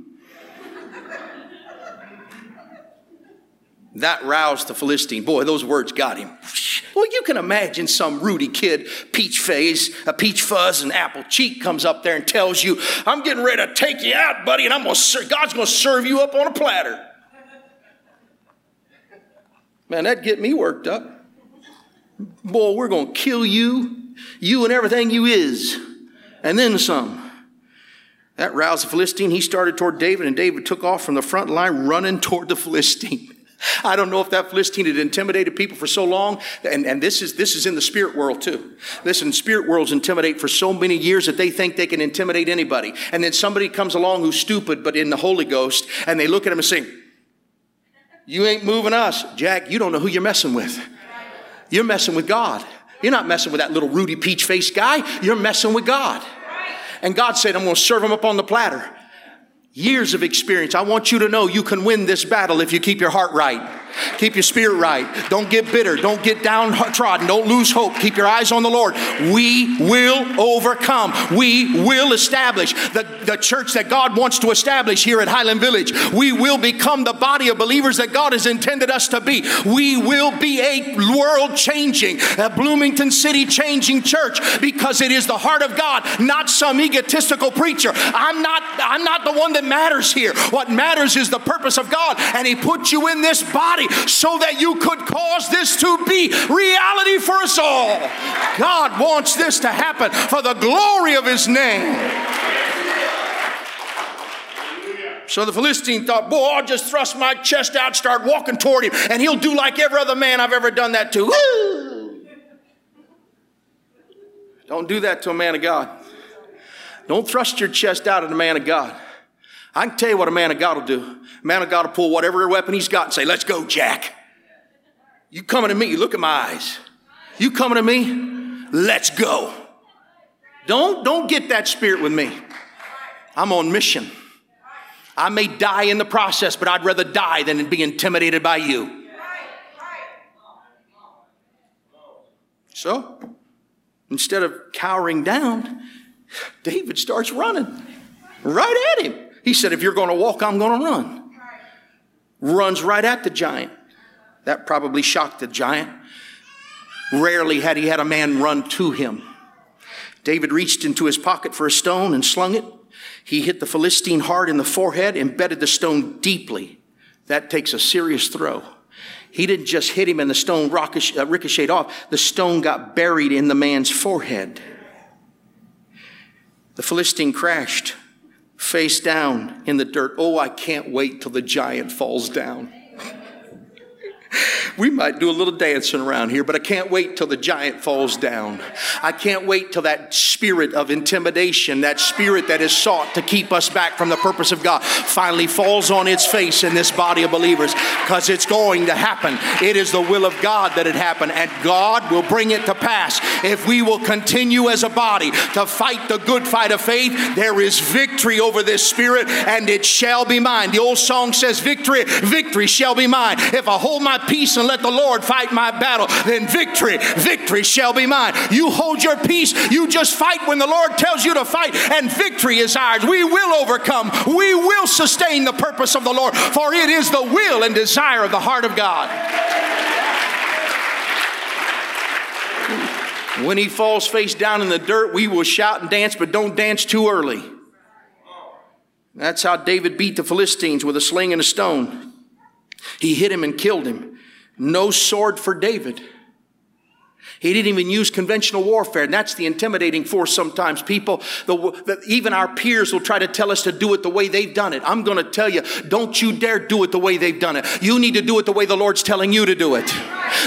That roused the Philistine. Boy, those words got him. Well, you can imagine some Rudy kid, peach face, a peach fuzz, and apple cheek comes up there and tells you, I'm getting ready to take you out, buddy, and I'm gonna God's gonna serve you up on a platter. Man, that'd get me worked up. Boy, we're gonna kill you, you and everything you is, and then some. That roused the Philistine. He started toward David, and David took off from the front line running toward the Philistine. I don't know if that Philistine had intimidated people for so long, and, and this is this is in the spirit world too. Listen, spirit worlds intimidate for so many years that they think they can intimidate anybody. And then somebody comes along who's stupid but in the Holy Ghost, and they look at him and say, You ain't moving us. Jack, you don't know who you're messing with. You're messing with God. You're not messing with that little Rudy Peach face guy. You're messing with God. And God said, I'm going to serve him up on the platter. Years of experience. I want you to know you can win this battle if you keep your heart right. Keep your spirit right. Don't get bitter. Don't get downtrodden. Don't lose hope. Keep your eyes on the Lord. We will overcome. We will establish the, the church that God wants to establish here at Highland Village. We will become the body of believers that God has intended us to be. We will be a world changing, a Bloomington City changing church because it is the heart of God, not some egotistical preacher. I'm not, I'm not the one that matters here. What matters is the purpose of God, and He put you in this body so that you could cause this to be reality for us all. God wants this to happen for the glory of His name. So the Philistine thought, boy, I'll just thrust my chest out, start walking toward him, and he'll do like every other man I've ever done that to. Don't do that to a man of God. Don't thrust your chest out at a man of God. I can tell you what a man of God will do. A man of God will pull whatever weapon he's got and say, Let's go, Jack. You coming to me, you look at my eyes. You coming to me? Let's go. Don't, don't get that spirit with me. I'm on mission. I may die in the process, but I'd rather die than be intimidated by you. So, instead of cowering down, David starts running right at him. He said, If you're going to walk, I'm going to run. Runs right at the giant. That probably shocked the giant. Rarely had he had a man run to him. David reached into his pocket for a stone and slung it. He hit the Philistine hard in the forehead, embedded the stone deeply. That takes a serious throw. He didn't just hit him and the stone uh, ricocheted off, the stone got buried in the man's forehead. The Philistine crashed face down in the dirt. Oh, I can't wait till the giant falls down. We might do a little dancing around here, but I can't wait till the giant falls down. I can't wait till that spirit of intimidation, that spirit that is sought to keep us back from the purpose of God, finally falls on its face in this body of believers because it's going to happen. It is the will of God that it happen, and God will bring it to pass. If we will continue as a body to fight the good fight of faith, there is victory over this spirit, and it shall be mine. The old song says, Victory, victory shall be mine. If I hold my peace and let the Lord fight my battle, then victory, victory shall be mine. You hold your peace, you just fight when the Lord tells you to fight, and victory is ours. We will overcome, we will sustain the purpose of the Lord, for it is the will and desire of the heart of God. When he falls face down in the dirt, we will shout and dance, but don't dance too early. That's how David beat the Philistines with a sling and a stone. He hit him and killed him. No sword for David. He didn't even use conventional warfare. And that's the intimidating force sometimes. People, the, the, even our peers will try to tell us to do it the way they've done it. I'm going to tell you, don't you dare do it the way they've done it. You need to do it the way the Lord's telling you to do it.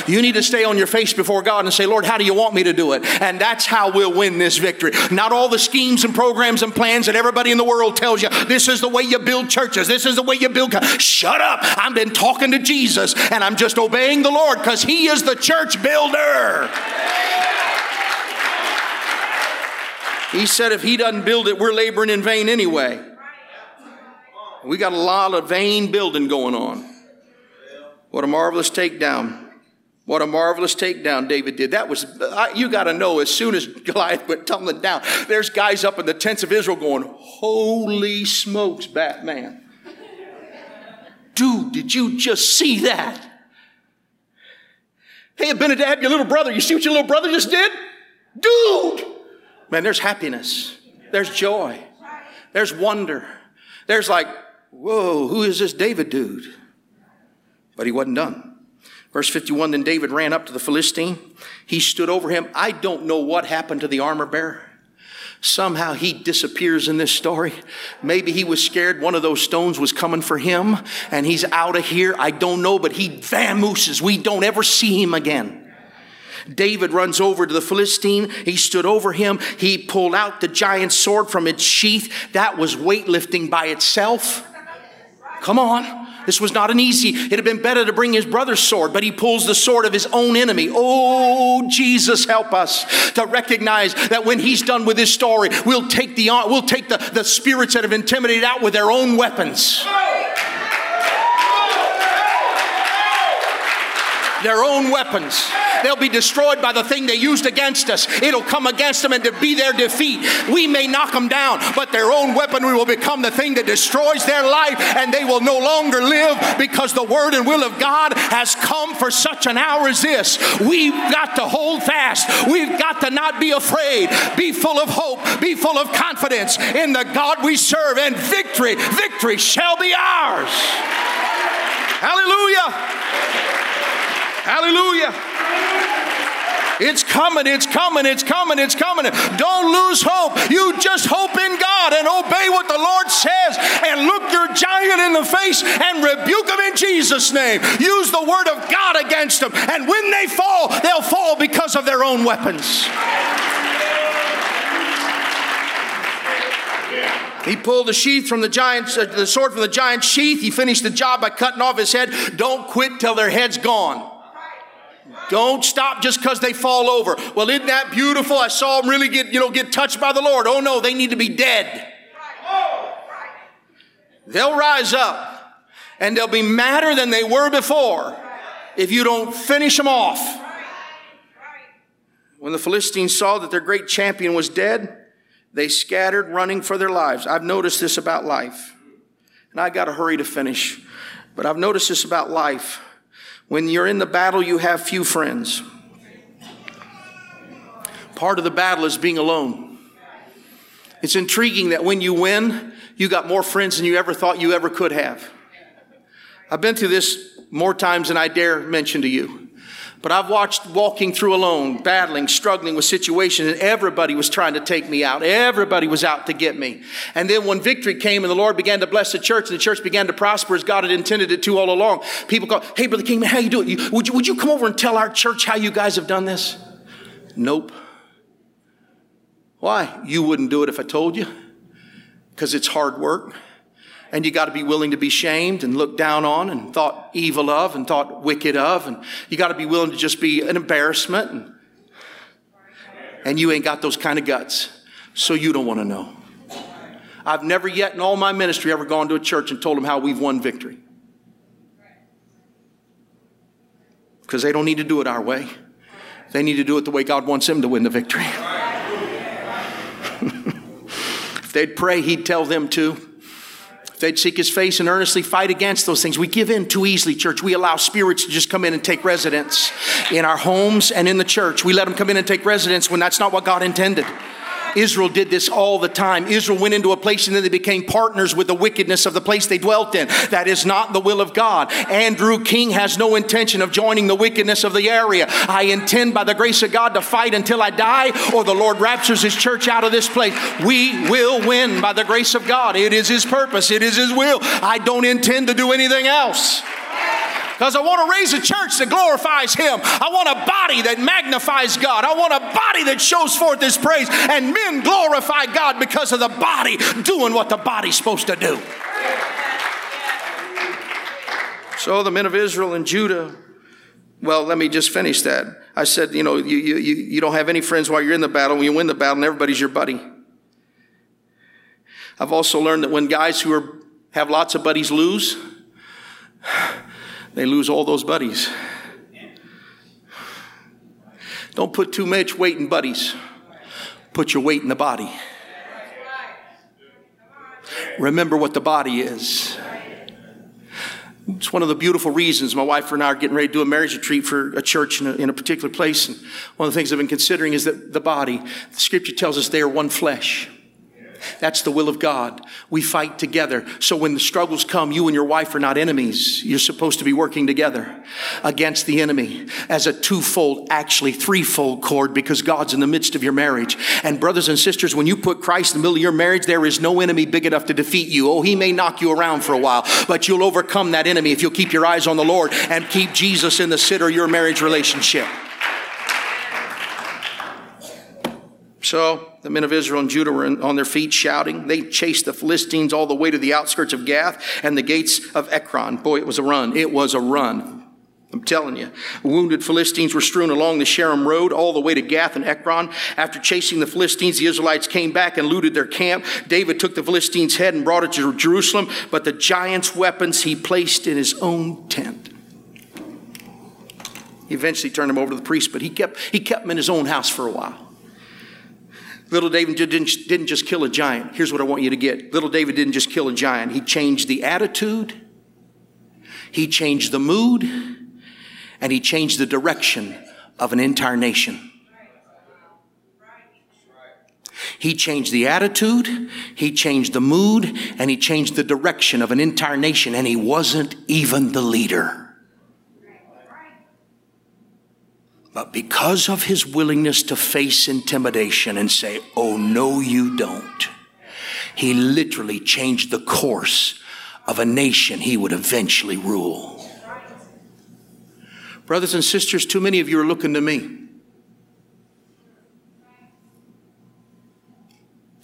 You need to stay on your face before God and say, Lord, how do you want me to do it? And that's how we'll win this victory. Not all the schemes and programs and plans that everybody in the world tells you, this is the way you build churches. This is the way you build. Shut up. I've been talking to Jesus and I'm just obeying the Lord because he is the church builder. He said if he doesn't build it, we're laboring in vain anyway. We got a lot of vain building going on. What a marvelous takedown. What a marvelous takedown David did. That was, you got to know, as soon as Goliath went tumbling down, there's guys up in the tents of Israel going, Holy smokes, Batman. Dude, did you just see that? Hey, Abinadab, your little brother, you see what your little brother just did? Dude! Man, there's happiness, there's joy, there's wonder. There's like, whoa, who is this David dude? But he wasn't done. Verse 51 Then David ran up to the Philistine. He stood over him. I don't know what happened to the armor bearer. Somehow he disappears in this story. Maybe he was scared one of those stones was coming for him and he's out of here. I don't know, but he vamooses. We don't ever see him again. David runs over to the Philistine. He stood over him. He pulled out the giant sword from its sheath. That was weightlifting by itself. Come on. This was not an easy, It had been better to bring his brother's sword, but he pulls the sword of his own enemy. Oh, Jesus, help us to recognize that when he's done with his story, we'll take the, we'll take the, the spirits that have intimidated out with their own weapons. Their own weapons. They'll be destroyed by the thing they used against us. It'll come against them and to be their defeat. We may knock them down, but their own weaponry will become the thing that destroys their life and they will no longer live because the word and will of God has come for such an hour as this. We've got to hold fast. We've got to not be afraid. Be full of hope. Be full of confidence in the God we serve and victory, victory shall be ours. Hallelujah. Hallelujah. It's coming, it's coming, it's coming, it's coming. Don't lose hope. You just hope in God and obey what the Lord says and look your giant in the face and rebuke them in Jesus' name. Use the word of God against them. And when they fall, they'll fall because of their own weapons. He pulled the sheath from the giant's, uh, the sword from the giant's sheath. He finished the job by cutting off his head. Don't quit till their head's gone. Don't stop just because they fall over. Well, isn't that beautiful? I saw them really get, you know, get touched by the Lord. Oh no, they need to be dead. They'll rise up and they'll be madder than they were before if you don't finish them off. When the Philistines saw that their great champion was dead, they scattered, running for their lives. I've noticed this about life. And I got to hurry to finish. But I've noticed this about life. When you're in the battle, you have few friends. Part of the battle is being alone. It's intriguing that when you win, you got more friends than you ever thought you ever could have. I've been through this more times than I dare mention to you. But I've watched walking through alone, battling, struggling with situations, and everybody was trying to take me out. Everybody was out to get me. And then when victory came and the Lord began to bless the church and the church began to prosper as God had intended it to all along, people go, Hey, Brother King, how you doing? Would you, would you come over and tell our church how you guys have done this? Nope. Why? You wouldn't do it if I told you. Because it's hard work and you got to be willing to be shamed and looked down on and thought evil of and thought wicked of. And you got to be willing to just be an embarrassment. And, and you ain't got those kind of guts. So you don't want to know. I've never yet in all my ministry ever gone to a church and told them how we've won victory. Because they don't need to do it our way. They need to do it the way god wants them to win the victory. If they'd pray he'd tell them to they'd seek his face and earnestly fight against those things. We give in too easily, church. We allow spirits to just come in and take residence in our homes and in the church. We let them come in and take residence when that's not what God intended. Israel did this all the time. Israel went into a place and then they became partners with the wickedness of the place they dwelt in. That is not the will of God. Andrew King has no intention of joining the wickedness of the area. I intend by the grace of God to fight until I die or the Lord raptures his church out of this place. We will win by the grace of God. It is his purpose. It is his will. I don't intend to do anything else because I want to raise a church that glorifies Him. I want a body that magnifies God. I want a body that shows forth His praise. And men glorify God because of the body doing what the body's supposed to do. So the men of Israel and Judah, well, let me just finish that. I said, you know, you, you, you don't have any friends while you're in the battle. When you win the battle, and everybody's your buddy. I've also learned that when guys who are, have lots of buddies lose, they lose all those buddies. Don't put too much weight in buddies. Put your weight in the body. Remember what the body is. It's one of the beautiful reasons my wife and I are getting ready to do a marriage retreat for a church in a, in a particular place. And one of the things I've been considering is that the body, the scripture tells us they are one flesh. That's the will of God. We fight together. So when the struggles come, you and your wife are not enemies. You're supposed to be working together against the enemy as a twofold, actually threefold cord because God's in the midst of your marriage. And brothers and sisters, when you put Christ in the middle of your marriage, there is no enemy big enough to defeat you. Oh, he may knock you around for a while, but you'll overcome that enemy if you'll keep your eyes on the Lord and keep Jesus in the center of your marriage relationship. So the men of Israel and Judah were on their feet shouting. They chased the Philistines all the way to the outskirts of Gath and the gates of Ekron. Boy, it was a run. It was a run. I'm telling you. Wounded Philistines were strewn along the Shaaraim road all the way to Gath and Ekron. After chasing the Philistines, the Israelites came back and looted their camp. David took the Philistines' head and brought it to Jerusalem, but the giant's weapons he placed in his own tent. He eventually turned them over to the priest, but he kept, he kept them in his own house for a while. Little David didn't, didn't just kill a giant. Here's what I want you to get. Little David didn't just kill a giant. He changed the attitude, he changed the mood, and he changed the direction of an entire nation. He changed the attitude, he changed the mood, and he changed the direction of an entire nation, and he wasn't even the leader. But because of his willingness to face intimidation and say, Oh, no, you don't, he literally changed the course of a nation he would eventually rule. Brothers and sisters, too many of you are looking to me.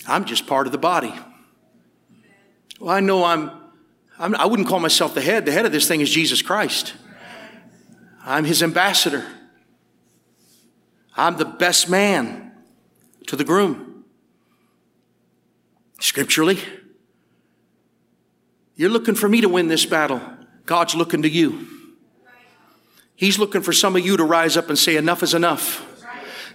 I'm just part of the body. Well, I know I'm, I'm, I wouldn't call myself the head. The head of this thing is Jesus Christ. I'm his ambassador. I'm the best man to the groom. Scripturally, you're looking for me to win this battle. God's looking to you. He's looking for some of you to rise up and say, Enough is enough.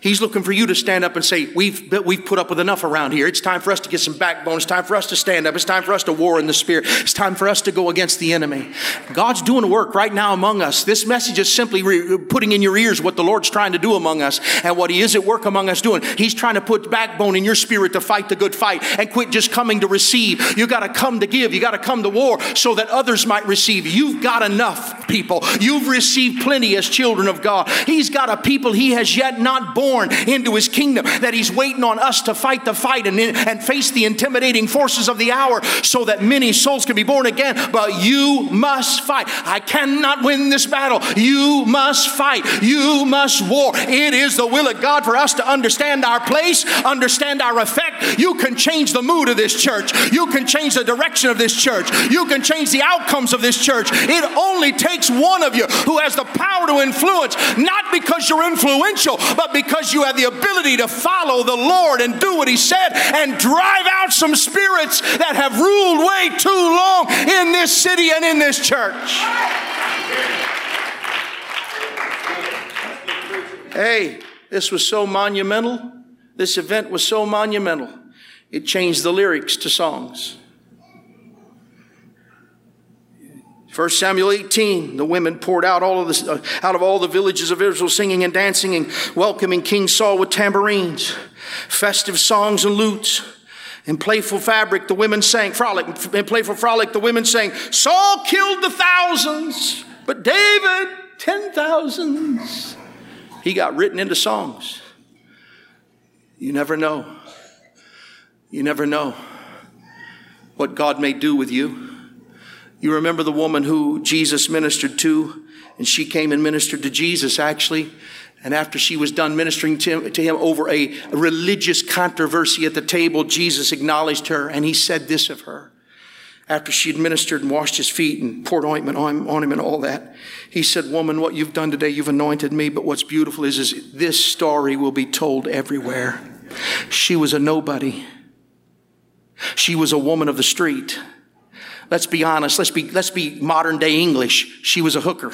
He's looking for you to stand up and say, we've, we've put up with enough around here. It's time for us to get some backbone. It's time for us to stand up. It's time for us to war in the spirit. It's time for us to go against the enemy. God's doing work right now among us. This message is simply re- putting in your ears what the Lord's trying to do among us and what He is at work among us doing. He's trying to put backbone in your spirit to fight the good fight and quit just coming to receive. You got to come to give. You got to come to war so that others might receive. You've got enough people. You've received plenty as children of God. He's got a people He has yet not born born into his kingdom, that he's waiting on us to fight the fight and, and face the intimidating forces of the hour so that many souls can be born again. But you must fight. I cannot win this battle. You must fight. You must war. It is the will of God for us to understand our place, understand our effect. You can change the mood of this church. You can change the direction of this church. You can change the outcomes of this church. It only takes one of you who has the power to influence, not because you're influential, but because because you have the ability to follow the Lord and do what He said and drive out some spirits that have ruled way too long in this city and in this church. Hey, this was so monumental. This event was so monumental. It changed the lyrics to songs. 1 Samuel 18, the women poured out all of this, uh, out of all the villages of Israel, singing and dancing and welcoming King Saul with tambourines, festive songs and lutes. In playful fabric, the women sang, frolic, in playful frolic, the women sang, Saul killed the thousands, but David, ten thousands. He got written into songs. You never know. You never know what God may do with you. You remember the woman who Jesus ministered to, and she came and ministered to Jesus actually. And after she was done ministering to him, to him over a religious controversy at the table, Jesus acknowledged her and he said this of her. After she had ministered and washed his feet and poured ointment on, on him and all that, he said, Woman, what you've done today, you've anointed me, but what's beautiful is, is this story will be told everywhere. She was a nobody. She was a woman of the street. Let's be honest. Let's be, let's be modern day English. She was a hooker.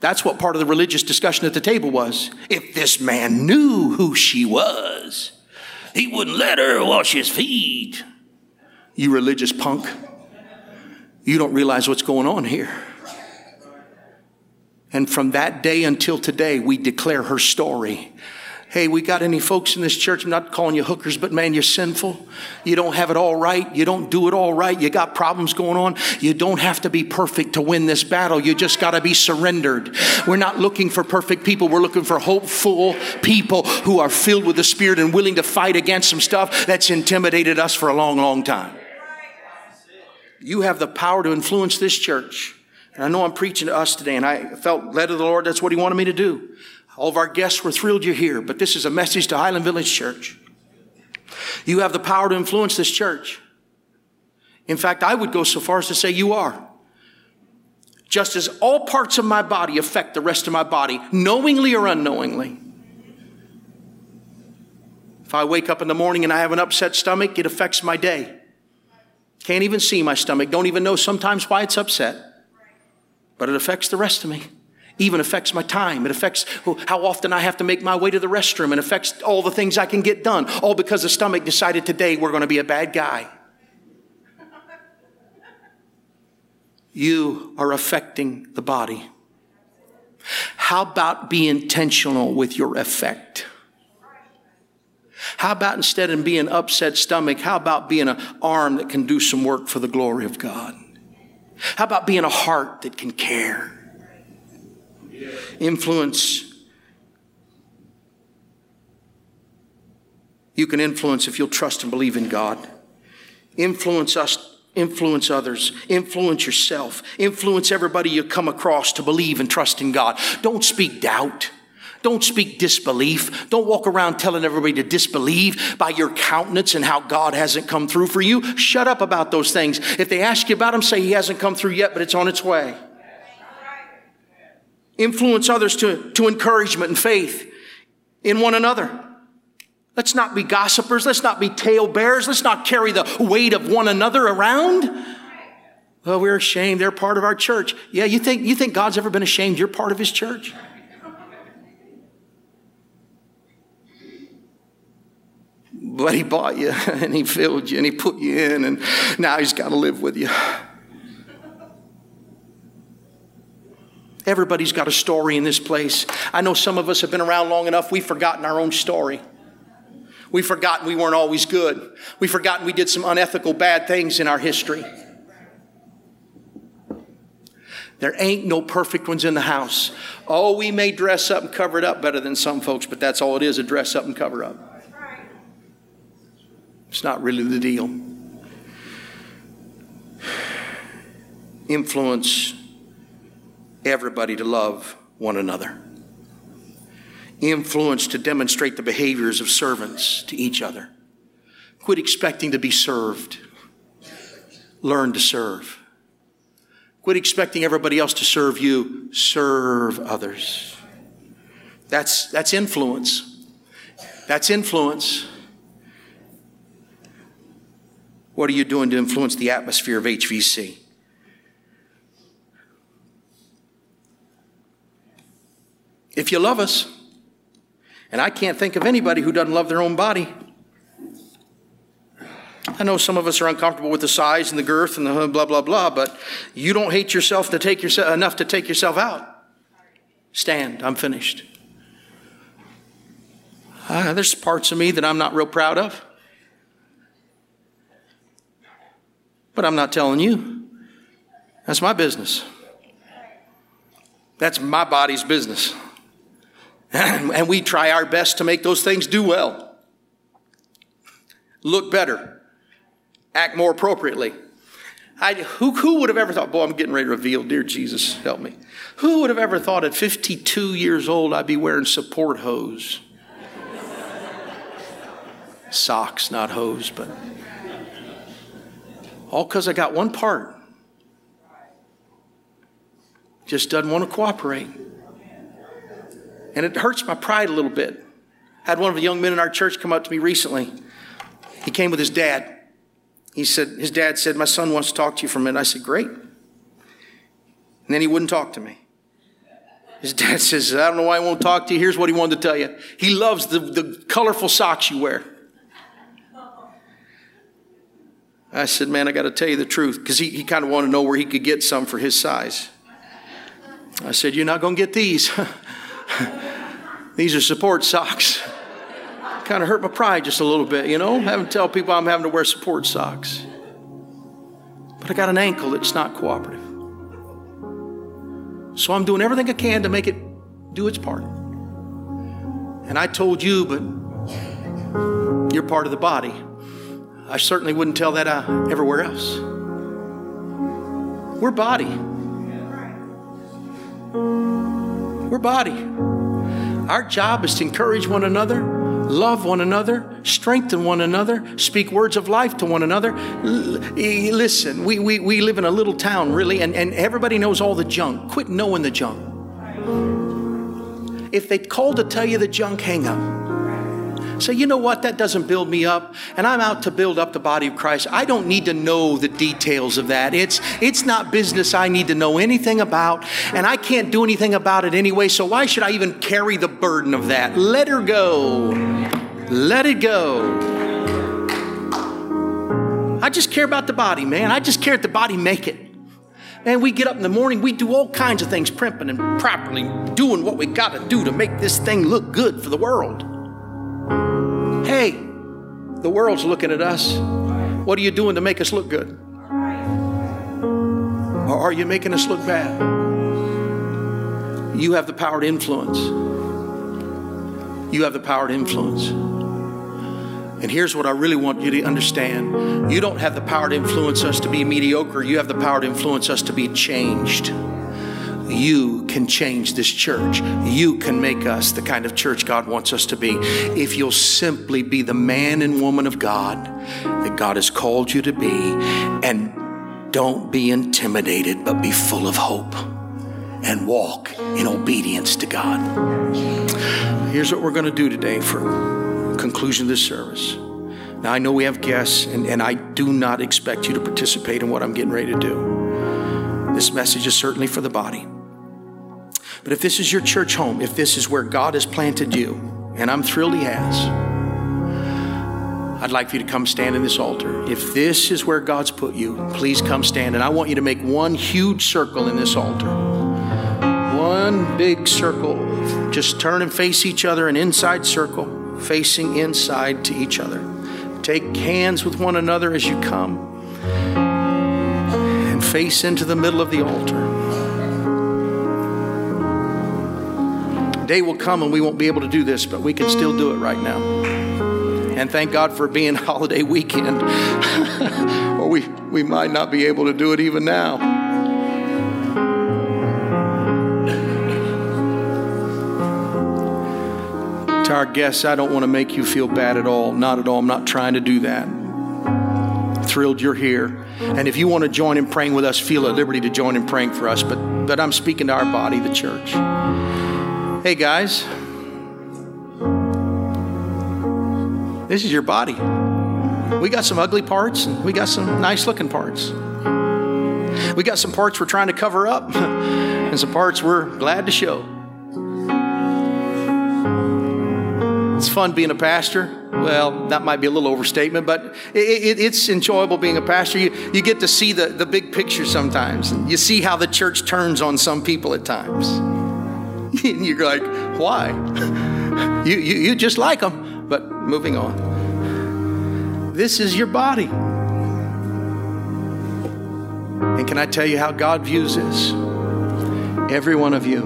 That's what part of the religious discussion at the table was. If this man knew who she was, he wouldn't let her wash his feet. You religious punk. You don't realize what's going on here. And from that day until today, we declare her story Hey, we got any folks in this church? I'm not calling you hookers, but man, you're sinful. You don't have it all right. You don't do it all right. You got problems going on. You don't have to be perfect to win this battle. You just got to be surrendered. We're not looking for perfect people. We're looking for hopeful people who are filled with the Spirit and willing to fight against some stuff that's intimidated us for a long, long time. You have the power to influence this church. And I know I'm preaching to us today, and I felt led of the Lord, that's what He wanted me to do. All of our guests, we're thrilled you're here, but this is a message to Highland Village Church. You have the power to influence this church. In fact, I would go so far as to say you are. Just as all parts of my body affect the rest of my body, knowingly or unknowingly. If I wake up in the morning and I have an upset stomach, it affects my day. Can't even see my stomach, don't even know sometimes why it's upset. But it affects the rest of me. Even affects my time. It affects how often I have to make my way to the restroom. It affects all the things I can get done. All because the stomach decided today we're going to be a bad guy. You are affecting the body. How about be intentional with your effect? How about instead of being upset stomach, how about being an arm that can do some work for the glory of God? How about being a heart that can care? Influence. You can influence if you'll trust and believe in God. Influence us, influence others, influence yourself, influence everybody you come across to believe and trust in God. Don't speak doubt. Don't speak disbelief. Don't walk around telling everybody to disbelieve by your countenance and how God hasn't come through for you. Shut up about those things. If they ask you about him, say he hasn't come through yet, but it's on its way. Influence others to, to encouragement and faith in one another. Let's not be gossipers. Let's not be talebearers. Let's not carry the weight of one another around. Well, we're ashamed. They're part of our church. Yeah, you think, you think God's ever been ashamed you're part of his church? But he bought you and he filled you and he put you in, and now he's got to live with you. Everybody's got a story in this place. I know some of us have been around long enough, we've forgotten our own story. We've forgotten we weren't always good. We've forgotten we did some unethical, bad things in our history. There ain't no perfect ones in the house. Oh, we may dress up and cover it up better than some folks, but that's all it is a dress up and cover up. It's not really the deal. Influence everybody to love one another. Influence to demonstrate the behaviors of servants to each other. Quit expecting to be served. Learn to serve. Quit expecting everybody else to serve you. Serve others. That's, that's influence. That's influence. What are you doing to influence the atmosphere of HVC? If you love us, and I can't think of anybody who doesn't love their own body. I know some of us are uncomfortable with the size and the girth and the blah blah blah, but you don't hate yourself to take yourself enough to take yourself out. Stand. I'm finished. Uh, there's parts of me that I'm not real proud of, but I'm not telling you. That's my business. That's my body's business. and we try our best to make those things do well, look better, act more appropriately. I, who, who would have ever thought, boy, I'm getting ready to reveal, dear Jesus, help me. Who would have ever thought at 52 years old I'd be wearing support hose? Socks, not hose, but all because I got one part. Just doesn't want to cooperate. And it hurts my pride a little bit. I had one of the young men in our church come up to me recently. He came with his dad. He said, his dad said, My son wants to talk to you for a minute. I said, Great. And then he wouldn't talk to me. His dad says, I don't know why he won't talk to you. Here's what he wanted to tell you. He loves the, the colorful socks you wear. I said, Man, I got to tell you the truth, because he, he kind of wanted to know where he could get some for his size. I said, You're not going to get these. These are support socks. kind of hurt my pride just a little bit, you know, having to tell people I'm having to wear support socks. But I got an ankle that's not cooperative. So I'm doing everything I can to make it do its part. And I told you, but you're part of the body. I certainly wouldn't tell that uh, everywhere else. We're body. We're body. Our job is to encourage one another, love one another, strengthen one another, speak words of life to one another. Listen, we, we, we live in a little town, really, and, and everybody knows all the junk. Quit knowing the junk. If they call to tell you the junk, hang up. Say, you know what? That doesn't build me up, and I'm out to build up the body of Christ. I don't need to know the details of that. It's it's not business I need to know anything about, and I can't do anything about it anyway. So why should I even carry the burden of that? Let her go. Let it go. I just care about the body, man. I just care that the body make it. Man, we get up in the morning, we do all kinds of things, primping and properly doing what we got to do to make this thing look good for the world. Hey, the world's looking at us. What are you doing to make us look good? Or are you making us look bad? You have the power to influence. You have the power to influence. And here's what I really want you to understand you don't have the power to influence us to be mediocre, you have the power to influence us to be changed you can change this church. You can make us the kind of church God wants us to be if you'll simply be the man and woman of God that God has called you to be. And don't be intimidated, but be full of hope and walk in obedience to God. Here's what we're going to do today for conclusion of this service. Now, I know we have guests, and, and I do not expect you to participate in what I'm getting ready to do. This message is certainly for the body. But if this is your church home, if this is where God has planted you, and I'm thrilled He has, I'd like for you to come stand in this altar. If this is where God's put you, please come stand. And I want you to make one huge circle in this altar. One big circle. Just turn and face each other, an inside circle, facing inside to each other. Take hands with one another as you come and face into the middle of the altar. Day will come and we won't be able to do this, but we can still do it right now. And thank God for being holiday weekend, or we, we might not be able to do it even now. To our guests, I don't want to make you feel bad at all. Not at all. I'm not trying to do that. Thrilled you're here. And if you want to join in praying with us, feel at liberty to join in praying for us. But, but I'm speaking to our body, the church. Hey guys, this is your body. We got some ugly parts and we got some nice looking parts. We got some parts we're trying to cover up and some parts we're glad to show. It's fun being a pastor. Well, that might be a little overstatement, but it, it, it's enjoyable being a pastor. You, you get to see the, the big picture sometimes, and you see how the church turns on some people at times. and you're like, why? you, you, you just like them. But moving on. This is your body. And can I tell you how God views this? Every one of you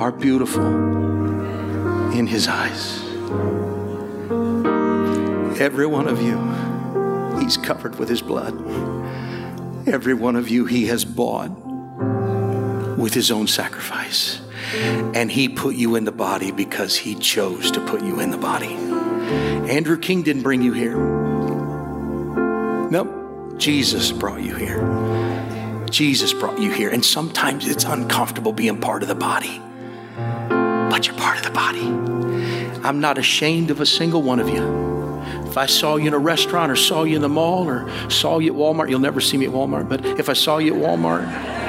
are beautiful in His eyes. Every one of you, He's covered with His blood. Every one of you, He has bought with his own sacrifice. And he put you in the body because he chose to put you in the body. Andrew King didn't bring you here. Nope. Jesus brought you here. Jesus brought you here. And sometimes it's uncomfortable being part of the body, but you're part of the body. I'm not ashamed of a single one of you. If I saw you in a restaurant or saw you in the mall or saw you at Walmart, you'll never see me at Walmart, but if I saw you at Walmart,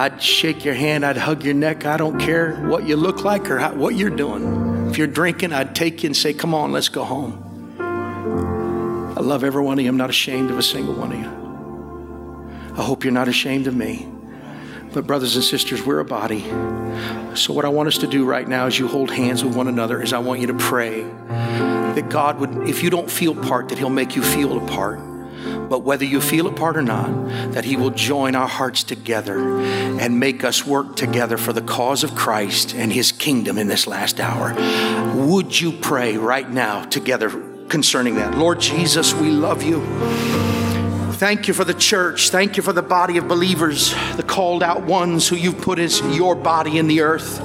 I'd shake your hand, I'd hug your neck. I don't care what you look like or how, what you're doing. If you're drinking, I'd take you and say, Come on, let's go home. I love every one of you. I'm not ashamed of a single one of you. I hope you're not ashamed of me. But, brothers and sisters, we're a body. So, what I want us to do right now is you hold hands with one another, is I want you to pray that God would, if you don't feel part, that He'll make you feel a part but whether you feel a part or not, that He will join our hearts together and make us work together for the cause of Christ and His kingdom in this last hour. Would you pray right now together concerning that? Lord Jesus, we love you. Thank you for the church. Thank you for the body of believers, the called out ones who you've put as your body in the earth.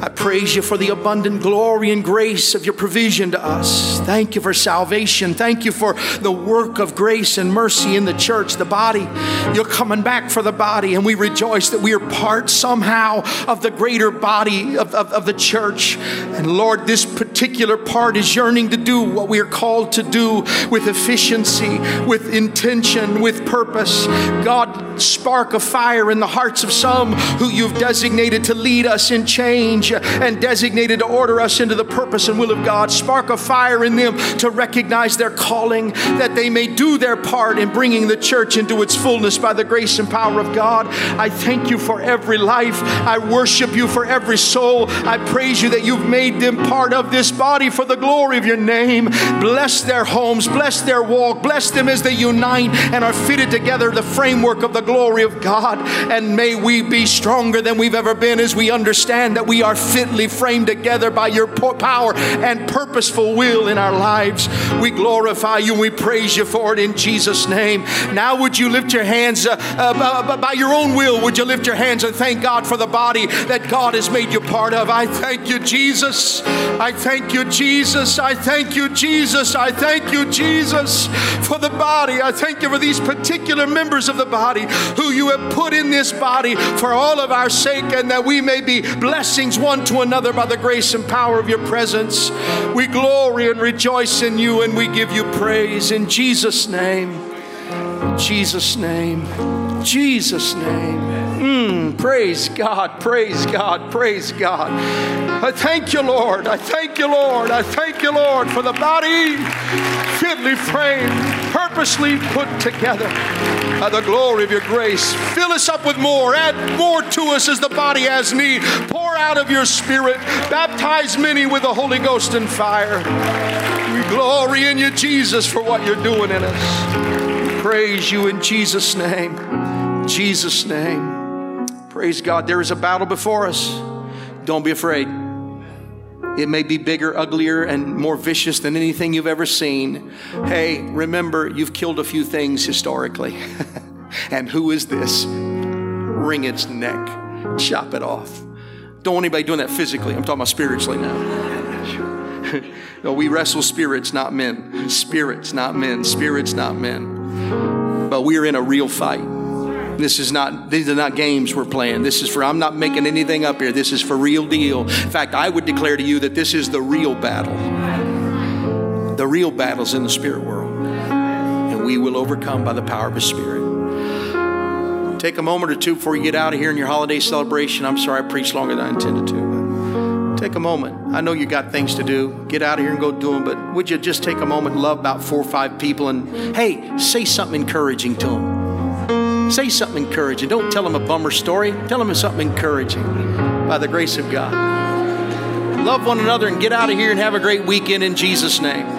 I praise you for the abundant glory and grace of your provision to us. Thank you for salvation. Thank you for the work of grace and mercy in the church, the body. You're coming back for the body, and we rejoice that we are part somehow of the greater body of, of, of the church. And Lord, this particular part is yearning to do what we are called to do with efficiency, with intention, with purpose. God, spark a fire in the hearts of some who you've designated to lead us in change and designated to order us into the purpose and will of God. Spark a fire in them to recognize their calling, that they may do their part in bringing the church into its fullness by the grace and power of God. I thank you for every life. I worship you for every soul. I praise you that you've made them part of this body for the glory of your name. Bless their homes, bless their walk, bless them as they unite and are fitted together the framework of the glory of God. And may we be stronger than we've ever been as we understand that we are fitly framed together by your power and purposeful will in our lives. We glorify you we praise you for it in Jesus' name. Now, would you lift your hands uh, uh, by your own will? Would you lift your hands and thank God for the body that God has made you part of? I thank you, Jesus. I thank you, Jesus. I thank you, Jesus. I thank you, Jesus, for the body. I thank you for these particular members of the body who you have put in this body for all of our sake and that we may be blessings one to another by the grace and power of your presence. We glory and rejoice in you and we give you praise in Jesus' name. Jesus' name. Jesus' name. Mm, praise God, praise God, praise God. I thank you, Lord. I thank you, Lord. I thank you, Lord, for the body fitly framed, purposely put together by the glory of your grace. Fill us up with more. Add more to us as the body has need. Pour out of your spirit. Baptize many with the Holy Ghost and fire. We glory in you, Jesus, for what you're doing in us. We praise you in Jesus' name. Jesus' name. Praise God. There is a battle before us. Don't be afraid. It may be bigger, uglier, and more vicious than anything you've ever seen. Hey, remember, you've killed a few things historically. and who is this? Wring its neck, chop it off. Don't want anybody doing that physically. I'm talking about spiritually now. no, we wrestle spirits, not men. Spirits, not men. Spirits, not men. But we are in a real fight. This is not, these are not games we're playing. This is for, I'm not making anything up here. This is for real deal. In fact, I would declare to you that this is the real battle. The real battle's in the spirit world. And we will overcome by the power of His Spirit. Take a moment or two before you get out of here in your holiday celebration. I'm sorry I preached longer than I intended to. Take a moment. I know you got things to do. Get out of here and go do them, but would you just take a moment and love about four or five people and, hey, say something encouraging to them? Say something encouraging. Don't tell them a bummer story. Tell them something encouraging by the grace of God. Love one another and get out of here and have a great weekend in Jesus' name.